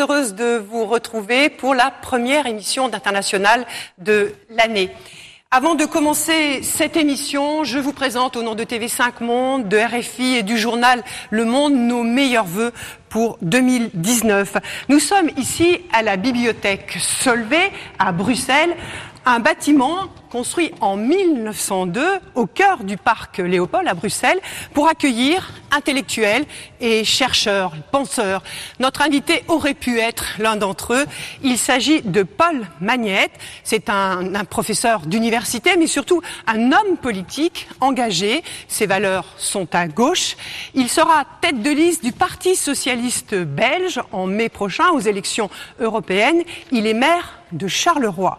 heureuse de vous retrouver pour la première émission d'International de l'année. Avant de commencer cette émission, je vous présente au nom de TV5 Monde, de RFI et du journal Le Monde nos meilleurs voeux pour 2019. Nous sommes ici à la bibliothèque Solvay à Bruxelles un bâtiment construit en 1902 au cœur du parc Léopold à Bruxelles pour accueillir intellectuels et chercheurs, penseurs. Notre invité aurait pu être l'un d'entre eux. Il s'agit de Paul Magnette. C'est un, professeur d'université, mais surtout un homme politique engagé. Ses valeurs sont à gauche. Il sera tête de liste du Parti socialiste belge en mai prochain aux élections européennes. Il est maire de Charleroi.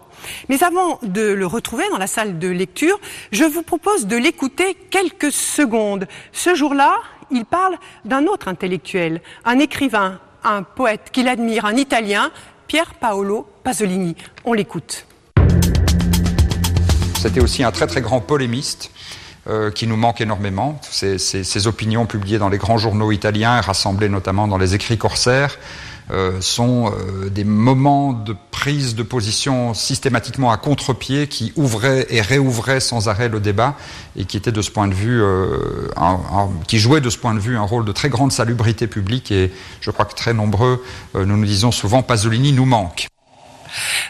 Mais avant de le retrouver dans la salle de lecture, je vous propose de l'écouter quelques secondes. Ce jour-là, il parle d'un autre intellectuel, un écrivain, un poète qu'il admire, un Italien, Pier Paolo Pasolini. On l'écoute. C'était aussi un très très grand polémiste. Euh, qui nous manque énormément. Ces, ces, opinions publiées dans les grands journaux italiens, rassemblées notamment dans les écrits corsaires, euh, sont euh, des moments de prise de position systématiquement à contre-pied qui ouvraient et réouvraient sans arrêt le débat et qui étaient de ce point de vue, euh, qui jouaient de ce point de vue un rôle de très grande salubrité publique et je crois que très nombreux, nous nous disons souvent, Pasolini nous manque.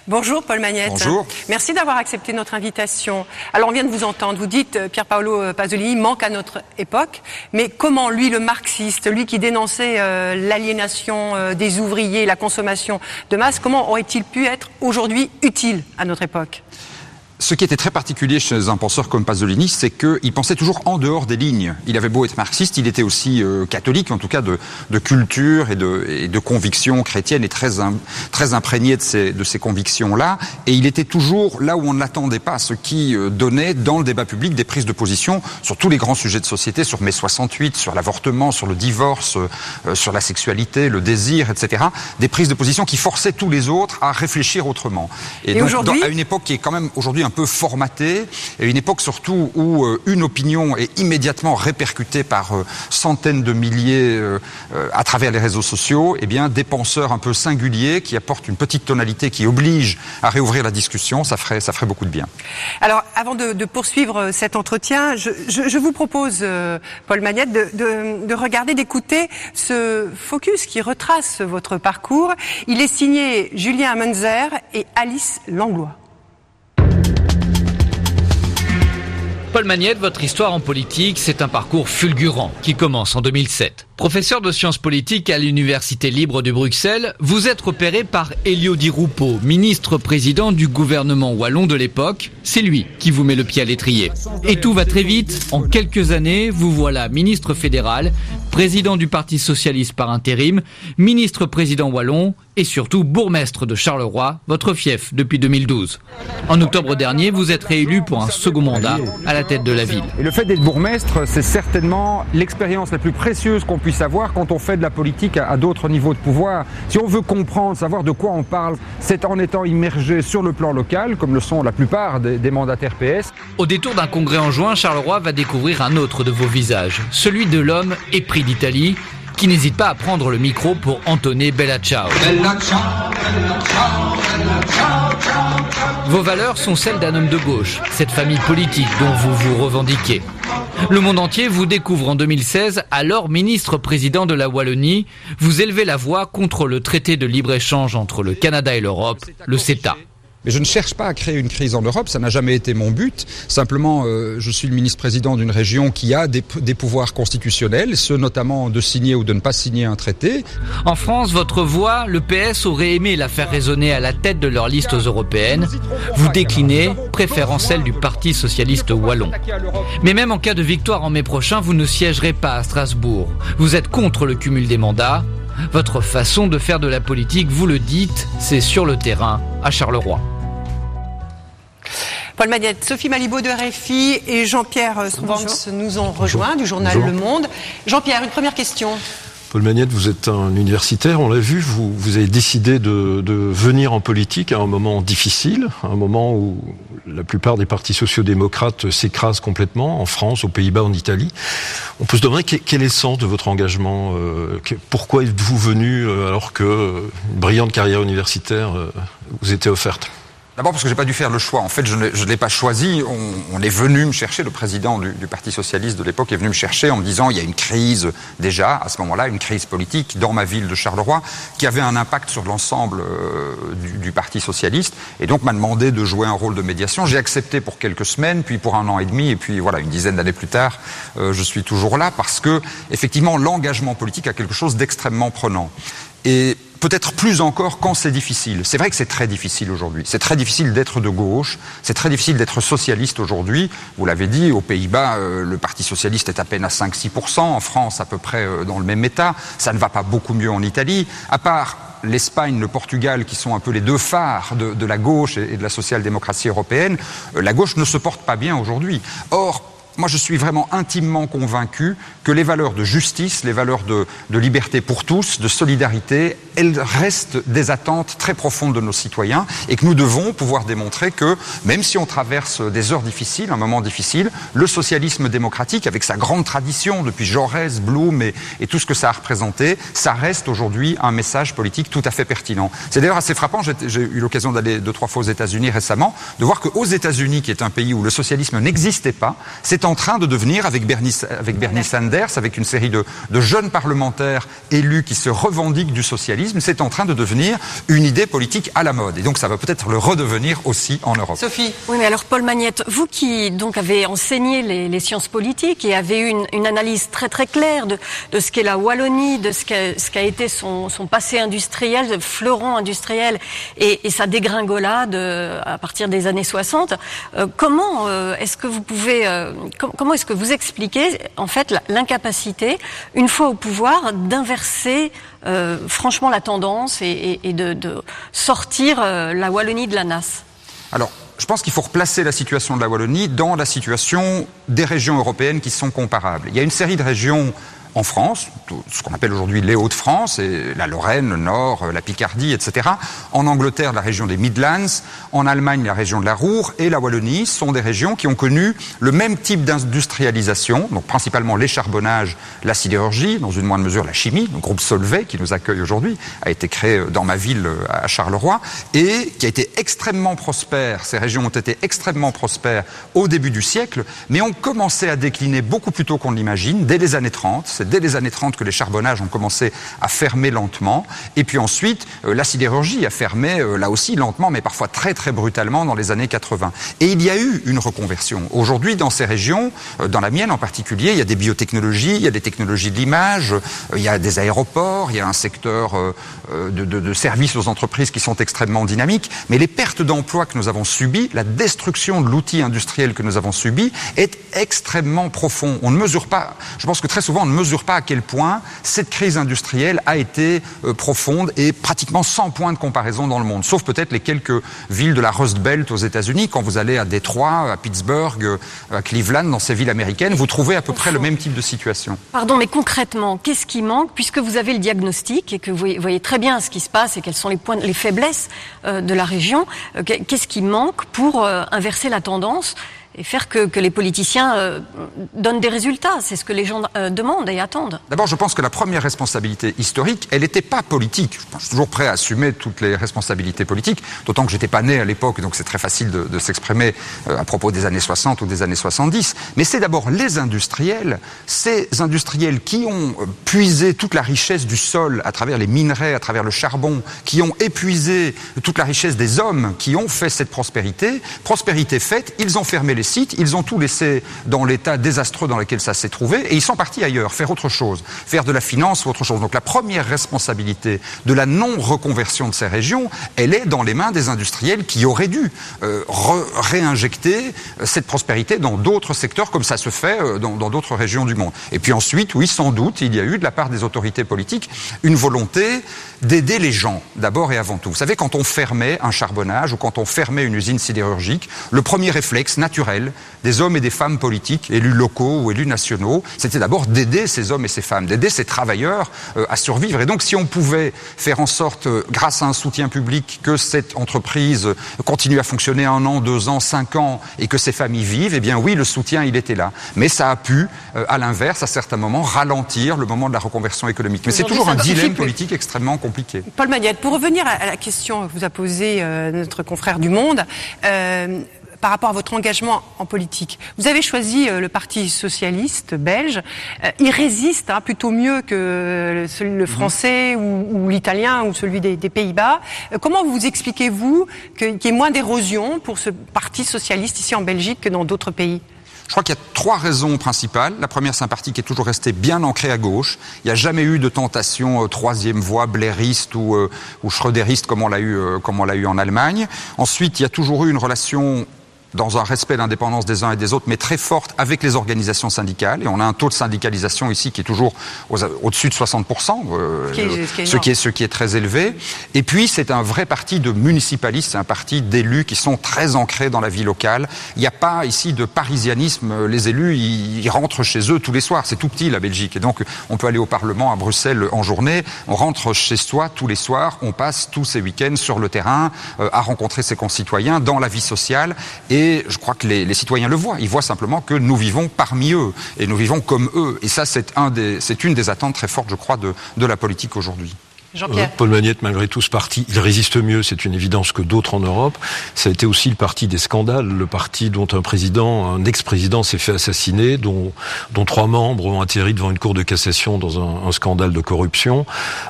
Bonjour Paul Magnette. Bonjour. Merci d'avoir accepté notre invitation. Alors on vient de vous entendre, vous dites euh, Pier Paolo Pasolini manque à notre époque, mais comment lui le marxiste, lui qui dénonçait euh, l'aliénation euh, des ouvriers, la consommation de masse, comment aurait-il pu être aujourd'hui utile à notre époque? Ce qui était très particulier chez un penseur comme Pasolini, c'est qu'il pensait toujours en dehors des lignes. Il avait beau être marxiste, il était aussi euh, catholique, en tout cas de, de culture et de, et de convictions chrétiennes, et très, im, très imprégné de ces, de ces convictions-là. Et il était toujours là où on ne l'attendait pas, ce qui euh, donnait dans le débat public des prises de position sur tous les grands sujets de société, sur mai 68, sur l'avortement, sur le divorce, euh, sur la sexualité, le désir, etc. Des prises de position qui forçaient tous les autres à réfléchir autrement. Et, et donc, dans, à une époque qui est quand même aujourd'hui un peu formatée, et une époque surtout où euh, une opinion est immédiatement répercutée par euh, centaines de milliers euh, à travers les réseaux sociaux, eh bien des penseurs un peu singuliers qui apportent une petite tonalité qui oblige à réouvrir la discussion, ça ferait, ça ferait beaucoup de bien. Alors, avant de, poursuivre cet entretien, je, vous propose, Paul Magnette, de regarder, d'écouter ce focus qui retrace votre parcours. Il est signé Julien Munzer et Alice Langlois. Paul Magnette, votre histoire en politique, c'est un parcours fulgurant qui commence en 2007. Professeur de sciences politiques à l'Université libre de Bruxelles, vous êtes repéré par Elio Di Rupo, ministre-président du gouvernement wallon de l'époque. C'est lui qui vous met le pied à l'étrier. Et tout va très vite. En quelques années, vous voilà ministre fédéral, président du Parti socialiste par intérim, ministre-président wallon et surtout bourgmestre de Charleroi, votre fief depuis 2012. En octobre dernier, vous êtes réélu pour un second mandat à la tête de la ville. Et le fait d'être bourgmestre, c'est certainement l'expérience la plus précieuse qu'on puisse avoir quand on fait de la politique à, d'autres niveaux de pouvoir. Si on veut comprendre, savoir de quoi on parle, c'est en étant immergé sur le plan local, comme le sont la plupart des, des mandataires PS. Au détour d'un congrès en juin, Charleroi va découvrir un autre de vos visages, celui de l'homme épris d'Italie, qui n'hésite pas à prendre le micro pour entonner Bella Ciao. Bella ciao, bella ciao, bella ciao, Vos valeurs sont celles d'un homme de gauche, cette famille politique dont vous vous revendiquez. Le monde entier vous découvre en 2016, alors ministre-président de la Wallonie. Vous élevez la voix contre le traité de libre-échange entre le Canada et l'Europe, le CETA. Mais je ne cherche pas à créer une crise en Europe, ça n'a jamais été mon but. Simplement, euh, je suis le ministre-président d'une région qui a des, des, pouvoirs constitutionnels, ceux notamment de signer ou de ne pas signer un traité. En France, votre voix, le PS aurait aimé la faire résonner à la tête de leurs listes européennes. Vous déclinez, préférant celle du Parti socialiste wallon. Mais même en cas de victoire en mai prochain, vous ne siégerez pas à Strasbourg. Vous êtes contre le cumul des mandats. Votre façon de faire de la politique, vous le dites, c'est sur le terrain, à Charleroi. Paul Magnette, Sophie Malibaud de RFI et Jean-Pierre Strovanx nous ont rejoint Bonjour. du journal Bonjour. Le Monde. Jean-Pierre, une première question. Paul Magnette, vous êtes un universitaire, on l'a vu, vous, vous avez décidé de, de, venir en politique à un moment difficile, à un moment où la plupart des partis sociaux-démocrates s'écrasent complètement, en France, aux Pays-Bas, en Italie. On peut se demander quel est le sens de votre engagement euh, Pourquoi êtes-vous venu euh, alors que une brillante carrière universitaire euh, vous était offerte? D'abord parce que j'ai pas dû faire le choix. En fait, je ne l'ai pas choisi. On, est venu me chercher. Le président du, Parti socialiste de l'époque est venu me chercher en me disant il y a une crise déjà à ce moment-là, une crise politique dans ma ville de Charleroi qui avait un impact sur l'ensemble euh, du, Parti socialiste et donc m'a demandé de jouer un rôle de médiation. J'ai accepté pour quelques semaines, puis pour un an et demi et puis voilà une dizaine d'années plus tard, euh, je suis toujours là parce que effectivement l'engagement politique a quelque chose d'extrêmement prenant. Et peut-être plus encore quand c'est difficile. C'est vrai que c'est très difficile aujourd'hui. C'est très difficile d'être de gauche, c'est très difficile d'être socialiste aujourd'hui. Vous l'avez dit, aux Pays-Bas, euh, le Parti socialiste est à peine à 5-6%, en France à peu près euh, dans le même état. Ça ne va pas beaucoup mieux en Italie. À part l'Espagne, le Portugal, qui sont un peu les deux phares de, la gauche et de la social-démocratie européenne, euh, la gauche ne se porte pas bien aujourd'hui. Or, moi, je suis vraiment intimement convaincu que les valeurs de justice, les valeurs de, liberté pour tous, de solidarité, elles restent des attentes très profondes de nos citoyens et que nous devons pouvoir démontrer que, même si on traverse des heures difficiles, un moment difficile, le socialisme démocratique, avec sa grande tradition depuis Jaurès, Blum et, tout ce que ça a représenté, ça reste aujourd'hui un message politique tout à fait pertinent. C'est d'ailleurs assez frappant, j'ai eu l'occasion d'aller deux, trois fois aux États-Unis récemment, de voir qu'aux États-Unis, qui est un pays où le socialisme n'existait pas, c'est en train de devenir, avec Bernie, avec Bernie Sanders, avec une série de, de, jeunes parlementaires élus qui se revendiquent du socialisme, c'est en train de devenir une idée politique à la mode. Et donc ça va peut-être le redevenir aussi en Europe. Sophie Oui, mais alors Paul Magnette, vous qui donc avez enseigné les, les sciences politiques et avez eu une, une, analyse très très claire de, de ce qu'est la Wallonie, de ce qu'a ce été son, son, passé industriel, de fleuron industriel et, et, sa dégringolade euh, à partir des années 60, euh, comment euh, est-ce que vous pouvez... Euh, comment est-ce que vous expliquez en fait l'incapacité, une fois au pouvoir, d'inverser euh, franchement la tendance et, de, sortir euh, la Wallonie de la NAS Alors, je pense qu'il faut replacer la situation de la Wallonie dans la situation des régions européennes qui sont comparables. Il y a une série de régions en France, ce qu'on appelle aujourd'hui les Hauts-de-France, et la Lorraine, le Nord, la Picardie, etc. En Angleterre, la région des Midlands. En Allemagne, la région de la Ruhr et la Wallonie sont des régions qui ont connu le même type d'industrialisation, donc principalement les charbonnages, la sidérurgie, dans une moindre mesure la chimie. Le groupe Solvay, qui nous accueille aujourd'hui, a été créé dans ma ville à Charleroi et qui a été extrêmement prospère. Ces régions ont été extrêmement prospères au début du siècle, mais ont commencé à décliner beaucoup plus tôt qu'on l'imagine, dès les années 30 dès les années 30 que les charbonnages ont commencé à fermer lentement. Et puis ensuite, euh, la sidérurgie a fermé euh, là aussi lentement, mais parfois très très brutalement dans les années 80. Et il y a eu une reconversion. Aujourd'hui, dans ces régions, euh, dans la mienne en particulier, il y a des biotechnologies, il y a des technologies de l'image, il y a des aéroports, il y a un secteur de, services aux entreprises qui sont extrêmement dynamiques. Mais les pertes d'emplois que nous avons subies, la destruction de l'outil industriel que nous avons subi est extrêmement profond. On ne mesure pas, je pense que très souvent on ne mesure pas à quel point cette crise industrielle a été euh, profonde et pratiquement sans point de comparaison dans le monde, sauf peut-être les quelques villes de la Rust Belt aux États-Unis. Quand vous allez à Détroit, à Pittsburgh, euh, à Cleveland, dans ces villes américaines, vous trouvez à peu près le même type de situation. Pardon, mais concrètement, qu'est-ce qui manque puisque vous avez le diagnostic et que vous voyez très bien ce qui se passe et quelles sont les points, les faiblesses euh, de la région Qu'est-ce qui manque pour inverser la tendance et faire que, les politiciens euh, donnent des résultats. C'est ce que les gens euh, demandent et attendent. D'abord, je pense que la première responsabilité historique, elle n'était pas politique. Je suis toujours prêt à assumer toutes les responsabilités politiques, d'autant que j'étais pas né à l'époque, donc c'est très facile de, de s'exprimer euh, à propos des années 60 ou des années 70. Mais c'est d'abord les industriels, ces industriels qui ont puisé toute la richesse du sol à travers les minerais, à travers le charbon, qui ont épuisé toute la richesse des hommes, qui ont fait cette prospérité. Prospérité faite, ils ont fermé les sites, ils ont tout laissé dans l'état désastreux dans lequel ça s'est trouvé et ils sont partis ailleurs, faire autre chose, faire de la finance ou autre chose. Donc la première responsabilité de la non-reconversion de ces régions, elle est dans les mains des industriels qui auraient dû euh, réinjecter euh, cette prospérité dans d'autres secteurs comme ça se fait euh, dans d'autres régions du monde. Et puis ensuite, oui, sans doute, il y a eu de la part des autorités politiques une volonté d'aider les gens, d'abord et avant tout. Vous savez, quand on fermait un charbonnage ou quand on fermait une usine sidérurgique, le premier réflexe naturel, des hommes et des femmes politiques, élus locaux ou élus nationaux. C'était d'abord d'aider ces hommes et ces femmes, d'aider ces travailleurs euh, à survivre. Et donc, si on pouvait faire en sorte, euh, grâce à un soutien public, que cette entreprise continue à fonctionner un an, deux ans, cinq ans, et que ces familles vivent, eh bien oui, le soutien, il était là. Mais ça a pu, euh, à l'inverse, à certains moments, ralentir le moment de la reconversion économique. Mais c'est toujours un dilemme politique extrêmement compliqué. Paul Magnette, pour revenir à la question que vous a posée notre confrère du Monde, par rapport à votre engagement en politique. Vous avez choisi euh, le Parti socialiste belge. Euh, il résiste hein, plutôt mieux que celui, le mhm. français ou, l'italien ou celui des, Pays-Bas. Euh, comment vous expliquez-vous qu'il y ait moins d'érosion pour ce Parti socialiste ici en Belgique que dans d'autres pays? Je crois qu'il y a trois raisons principales. La première, c'est un parti qui est toujours resté bien ancré à gauche. Il n'y a jamais eu de tentation troisième voie, blairiste ou, ou schröderiste comme on l'a eu, comme on l'a eu en Allemagne. Ensuite, il y a toujours eu une relation dans un respect d'indépendance des uns et des autres, mais très forte avec les organisations syndicales. Et on a un taux de syndicalisation ici qui est toujours au-dessus de 60%, euh, ce, qui est, ce qui est très élevé. Et puis, c'est un vrai parti de municipalistes, c'est un parti d'élus qui sont très ancrés dans la vie locale. Il n'y a pas ici de parisianisme. Les élus, ils, rentrent chez eux tous les soirs. C'est tout petit, la Belgique. Et donc, on peut aller au Parlement à Bruxelles en journée. On rentre chez soi tous les soirs. On passe tous ces week-ends sur le terrain euh, à rencontrer ses concitoyens dans la vie sociale. Et et je crois que les, citoyens le voient. Ils voient simplement que nous vivons parmi eux et nous vivons comme eux. Et ça, c'est un une des attentes très fortes, je crois, de la politique aujourd'hui. Euh, Paul Magnette, malgré tout ce parti, il résiste mieux, c'est une évidence que d'autres en Europe. Ça a été aussi le parti des scandales, le parti dont un président, un ex-président s'est fait assassiner, dont, trois membres ont atterri devant une cour de cassation dans un, scandale de corruption.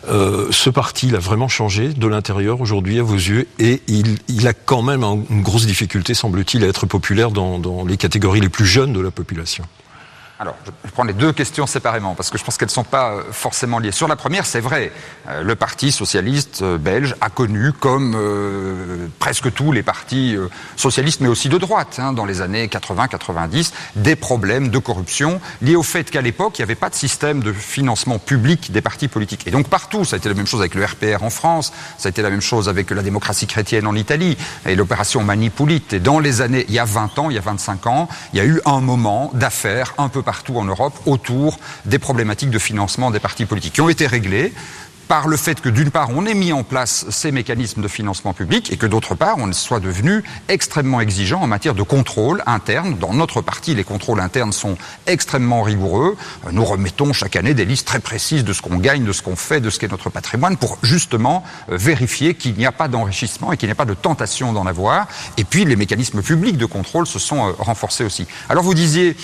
Euh, ce parti, il a vraiment changé de l'intérieur aujourd'hui à vos yeux et il, a quand même une grosse difficulté, semble-t-il, à être populaire dans les catégories les plus jeunes de la population. Alors, je prends les deux questions séparément parce que je pense qu'elles ne sont pas euh, forcément liées. Sur la première, c'est vrai, euh, le Parti socialiste euh, belge a connu, comme presque tous les partis socialistes, mais aussi de droite, hein, dans les années 80-90, des problèmes de corruption liés au fait qu'à l'époque, il n'y avait pas de système de financement public des partis politiques. Et donc partout, ça a été la même chose avec le RPR en France, ça a été la même chose avec la démocratie chrétienne en Italie et l'opération Manipulite. Et dans les années, il y a 20 ans, il y a 25 ans, il y a eu un moment d'affaires un peu partout en Europe autour des problématiques de financement des partis politiques qui ont été réglées par le fait que d'une part on ait mis en place ces mécanismes de financement public et que d'autre part on soit devenu extrêmement exigeant en matière de contrôle interne. Dans notre parti, les contrôles internes sont extrêmement rigoureux. Nous remettons chaque année des listes très précises de ce qu'on gagne, de ce qu'on fait, de ce qu'est notre patrimoine pour justement euh, vérifier qu'il n'y a pas d'enrichissement et qu'il n'y a pas de tentation d'en avoir. Et puis les mécanismes publics de contrôle se sont euh, renforcés aussi. Alors vous disiez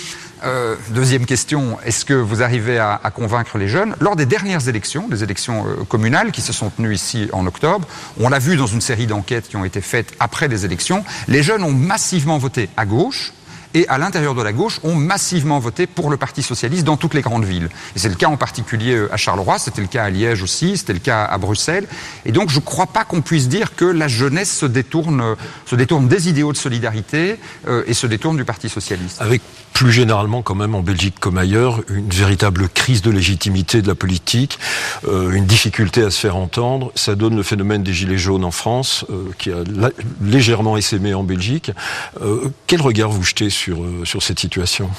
euh, deuxième question, est-ce que vous arrivez à, convaincre les jeunes Lors des dernières élections, les élections euh, communales qui se sont tenues ici en octobre, on l'a vu dans une série d'enquêtes qui ont été faites après les élections, les jeunes ont massivement voté à gauche, et à l'intérieur de la gauche ont massivement voté pour le Parti socialiste dans toutes les grandes villes. Et c'est le cas en particulier euh, à Charleroi, c'était le cas à Liège aussi, c'était le cas à Bruxelles. Et donc je ne crois pas qu'on puisse dire que la jeunesse se détourne, se détourne des idéaux de solidarité euh, et se détourne du Parti socialiste. Avec plus généralement quand même en Belgique comme ailleurs une véritable crise de légitimité de la politique, euh, une difficulté à se faire entendre. Ça donne le phénomène des gilets jaunes en France, qui a légèrement essaimé en Belgique. quel regard vous jetez sur, euh, sur cette situation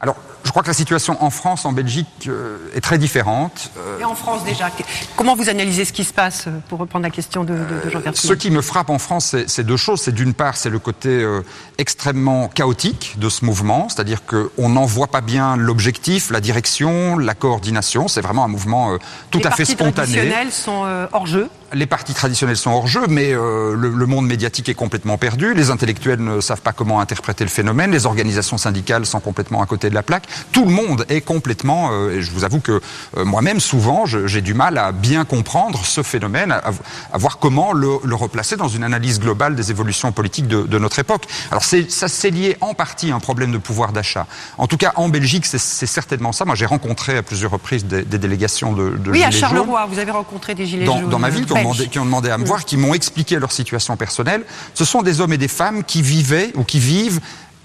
alors, je crois que la situation en France, en Belgique, euh, est très différente. Et en France déjà, comment vous analysez ce qui se passe, euh, pour reprendre la question de, de, Jean-Pierre Ce qui me frappe en France, c'est deux choses. C'est d'une part, c'est le côté extrêmement chaotique de ce mouvement, c'est-à-dire qu'on n'en voit pas bien l'objectif, la direction, la coordination. C'est vraiment un mouvement tout à fait spontané. Les sont hors jeu les partis traditionnels sont hors jeu, mais euh, le, monde médiatique est complètement perdu. Les intellectuels ne savent pas comment interpréter le phénomène. Les organisations syndicales sont complètement à côté de la plaque. Tout le monde est complètement. Euh, et je vous avoue que euh, moi-même, souvent, j'ai du mal à bien comprendre ce phénomène, à, voir comment le, replacer dans une analyse globale des évolutions politiques de, notre époque. Alors, ça c'est lié en partie à un problème de pouvoir d'achat. En tout cas, en Belgique, c'est certainement ça. Moi, j'ai rencontré à plusieurs reprises des, délégations de, de oui, à Charleroi, vous avez rencontré des gilets dans, jaunes. Dans ma ville, qui ont demandé à me voir, qui m'ont expliqué leur situation personnelle. Ce sont des hommes et des femmes qui vivaient ou qui vivent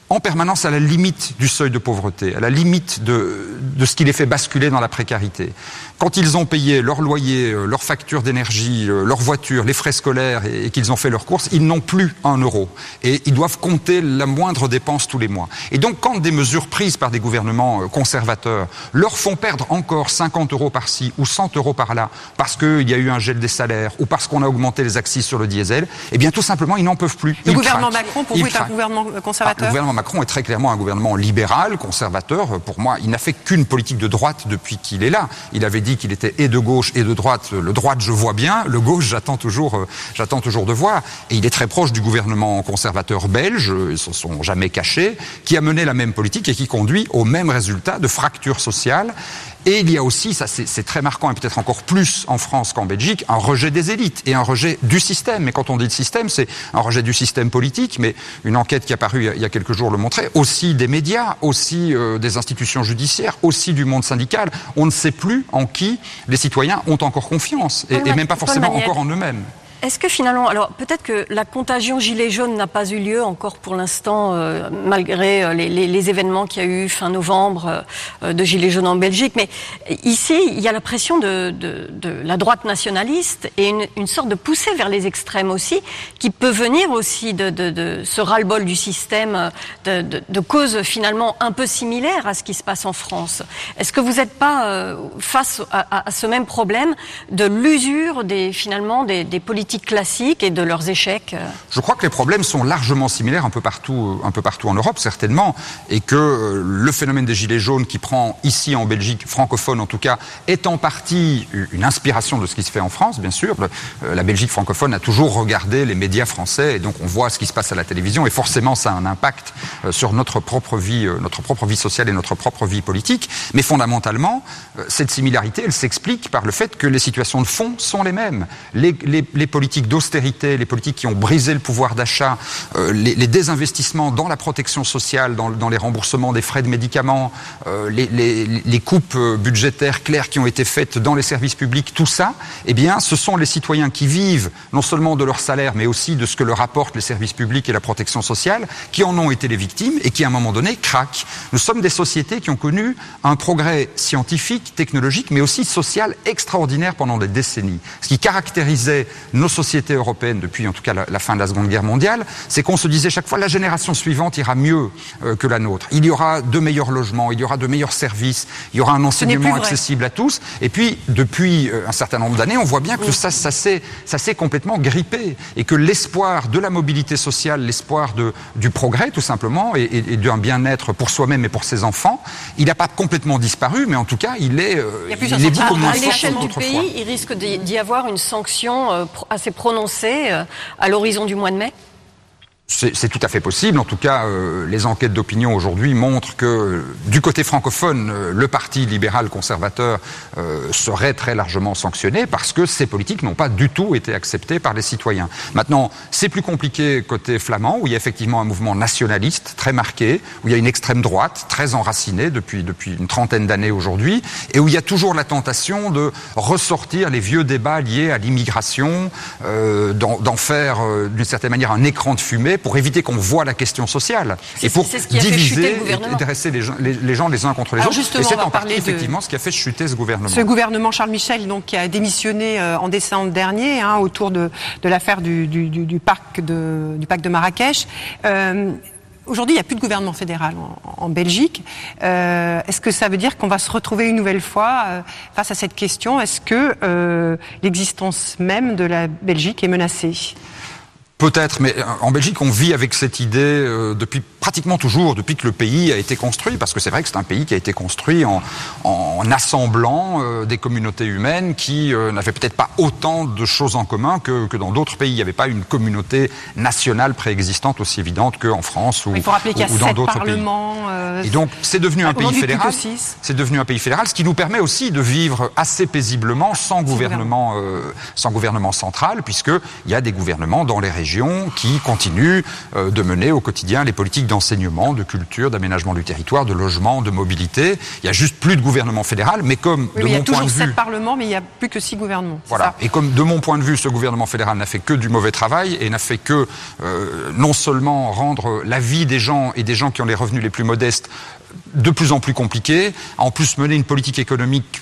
en permanence à la limite du seuil de pauvreté, à la limite de, de ce qui les fait basculer dans la précarité. Quand ils ont payé leur loyer, euh, leur facture d'énergie, euh, leur voiture, les frais scolaires et, et qu'ils ont fait leurs courses, ils n'ont plus un euro. Et ils doivent compter la moindre dépense tous les mois. Et donc quand des mesures prises par des gouvernements euh, conservateurs leur font perdre encore 50 euros par-ci ou 100 euros par-là parce qu'il y a eu un gel des salaires ou parce qu'on a augmenté les axes sur le diesel, eh bien tout simplement ils n'en peuvent plus. Le Ils gouvernement craquent. Macron, pour Ils vous, est un gouvernement Ah, conservateur? le gouvernement Macron est très clairement un gouvernement libéral, conservateur. Pour moi, il n'a fait qu'une politique de droite depuis qu'il est là. Il avait dit qu'il était et de gauche et de droite. Le droite, je vois bien. Le gauche, j'attends toujours, euh, j'attends toujours de voir. Et il est très proche du gouvernement conservateur belge. euh, Ils se sont jamais cachés, qui a mené la même politique et qui conduit au même résultat de fracture sociale. Et il y a aussi, ça c'est très marquant et peut-être encore plus en France qu'en Belgique, un rejet des élites et un rejet du système. Mais quand on dit de système, c'est un rejet du système politique, mais une enquête qui est apparue il y a- quelques jours le montrait, aussi des médias, aussi euh, des institutions judiciaires, aussi du monde syndical. On ne sait plus en qui les citoyens ont encore confiance, et, et même pas forcément encore en eux-mêmes. Est-ce que finalement, alors peut-être que la contagion gilet jaune n'a pas eu lieu encore pour l'instant, euh, malgré euh, les, événements qu'il y a eu fin novembre euh, de gilets jaunes en Belgique, mais ici il y a la pression de, la droite nationaliste et une, sorte de poussée vers les extrêmes aussi, qui peut venir aussi de, ce ras-le-bol du système, de, causes finalement un peu similaires à ce qui se passe en France. Est-ce que vous n'êtes pas face à, ce même problème de l'usure des finalement des politiques classiques et de leurs échecs euh Je crois que les problèmes sont largement similaires un peu partout, euh, un peu partout en Europe, certainement, et que euh, le phénomène des gilets jaunes qui prend ici en Belgique, francophone en tout cas, est en partie une inspiration de ce qui se fait en France, bien sûr. La Belgique francophone a toujours regardé les médias français, et donc on voit ce qui se passe à la télévision, et forcément ça a un impact sur notre propre vie, notre propre vie sociale et notre propre vie politique. Mais fondamentalement, cette similarité, elle s'explique par le fait que les situations de fond sont les mêmes. Les politiques d'austérité, les politiques qui ont brisé le pouvoir d'achat, euh, les, désinvestissements dans la protection sociale, dans, les remboursements des frais de médicaments, euh, les coupes euh, budgétaires claires qui ont été faites dans les services publics, tout ça, eh bien, ce sont les citoyens qui vivent non seulement de leur salaire, mais aussi de ce que leur apportent les services publics et la protection sociale, qui en ont été les victimes et qui, à un moment donné, craquent. Nous sommes des sociétés qui ont connu un progrès scientifique, technologique, mais aussi social extraordinaire pendant des décennies. Ce qui caractérisait nos sociétés européennes depuis, en tout cas, la, la fin de la Seconde Guerre mondiale, c'est qu'on se disait chaque fois la génération suivante ira mieux euh, que la nôtre. Il y aura de meilleurs logements, il y aura de meilleurs services, il y aura un enseignement accessible à tous. Et puis, depuis euh, un certain nombre d'années, on voit bien que ça, ça s'est ça s'est complètement grippé et que l'espoir de la mobilité sociale, l'espoir de- du progrès, tout simplement, et, et- et d'un bien-être pour soi-même et pour ses enfants, il n'a pas complètement disparu, mais en tout cas, il est, euh, Il y a plusieurs il est beaucoup moins à à fort l'échelle du pays, il risque d'y avoir une sanction euh, assez prononcée euh, à l'horizon du mois de mai C'est tout à fait possible. En tout cas, euh, les enquêtes d'opinion aujourd'hui montrent que euh, du côté francophone, euh, le parti libéral conservateur serait très largement sanctionné parce que ces politiques n'ont pas du tout été acceptées par les citoyens. Maintenant, c'est plus compliqué côté flamand, où il y a effectivement un mouvement nationaliste très marqué, où il y a une extrême droite très enracinée depuis, une trentaine d'années aujourd'hui, et où il y a toujours la tentation de ressortir les vieux débats liés à l'immigration, d'en faire d'une certaine manière un écran de fumée pour éviter qu'on voit la question sociale et pour ce qui diviser et, dresser les gens les, les gens les uns contre les Alors autres. et c'est en partie de- effectivement ce qui a fait chuter ce gouvernement. Ce gouvernement Charles Michel, donc, qui a démissionné euh, en décembre dernier hein, autour de, de l'affaire du, du, du, du parc de, du parc de Marrakech. Euh, Aujourd'hui, il n'y a plus de gouvernement fédéral en, en Belgique. Euh, Est-ce que ça veut dire qu'on va se retrouver une nouvelle fois euh, face à cette question? Est-ce que euh, l'existence même de la Belgique est menacée? Peut-être, mais en Belgique, on vit avec cette idée euh, depuis pratiquement toujours, depuis que le pays a été construit, parce que c'est vrai que c'est un pays qui a été construit en, en assemblant euh, des communautés humaines qui euh, n'avaient peut-être pas autant de choses en commun que, que dans d'autres pays. Il n'y avait pas une communauté nationale préexistante aussi évidente qu'en France ou, Il faut rappeler qu'il y a ou- dans d'autres pays. euh, Et donc, c'est devenu un pays fédéral. C'est devenu un pays fédéral, ce qui nous permet aussi de vivre assez paisiblement sans gouvernement, sans gouvernement central, puisque il y a des gouvernements dans les régions qui continuent de mener au quotidien les politiques d'enseignement, de culture, d'aménagement du territoire, de logement, de mobilité. Il y a juste plus de gouvernement fédéral, mais comme Oui, de mais il y a point toujours de vue, sept parlements, mais il n'y a plus que six gouvernements. voilà. ça? Et comme de mon point de vue, ce gouvernement fédéral n'a fait que du mauvais travail et n'a fait que euh, non seulement rendre la vie des gens et des gens qui ont les revenus les plus modestes de plus en plus compliquée, en plus mener une politique économique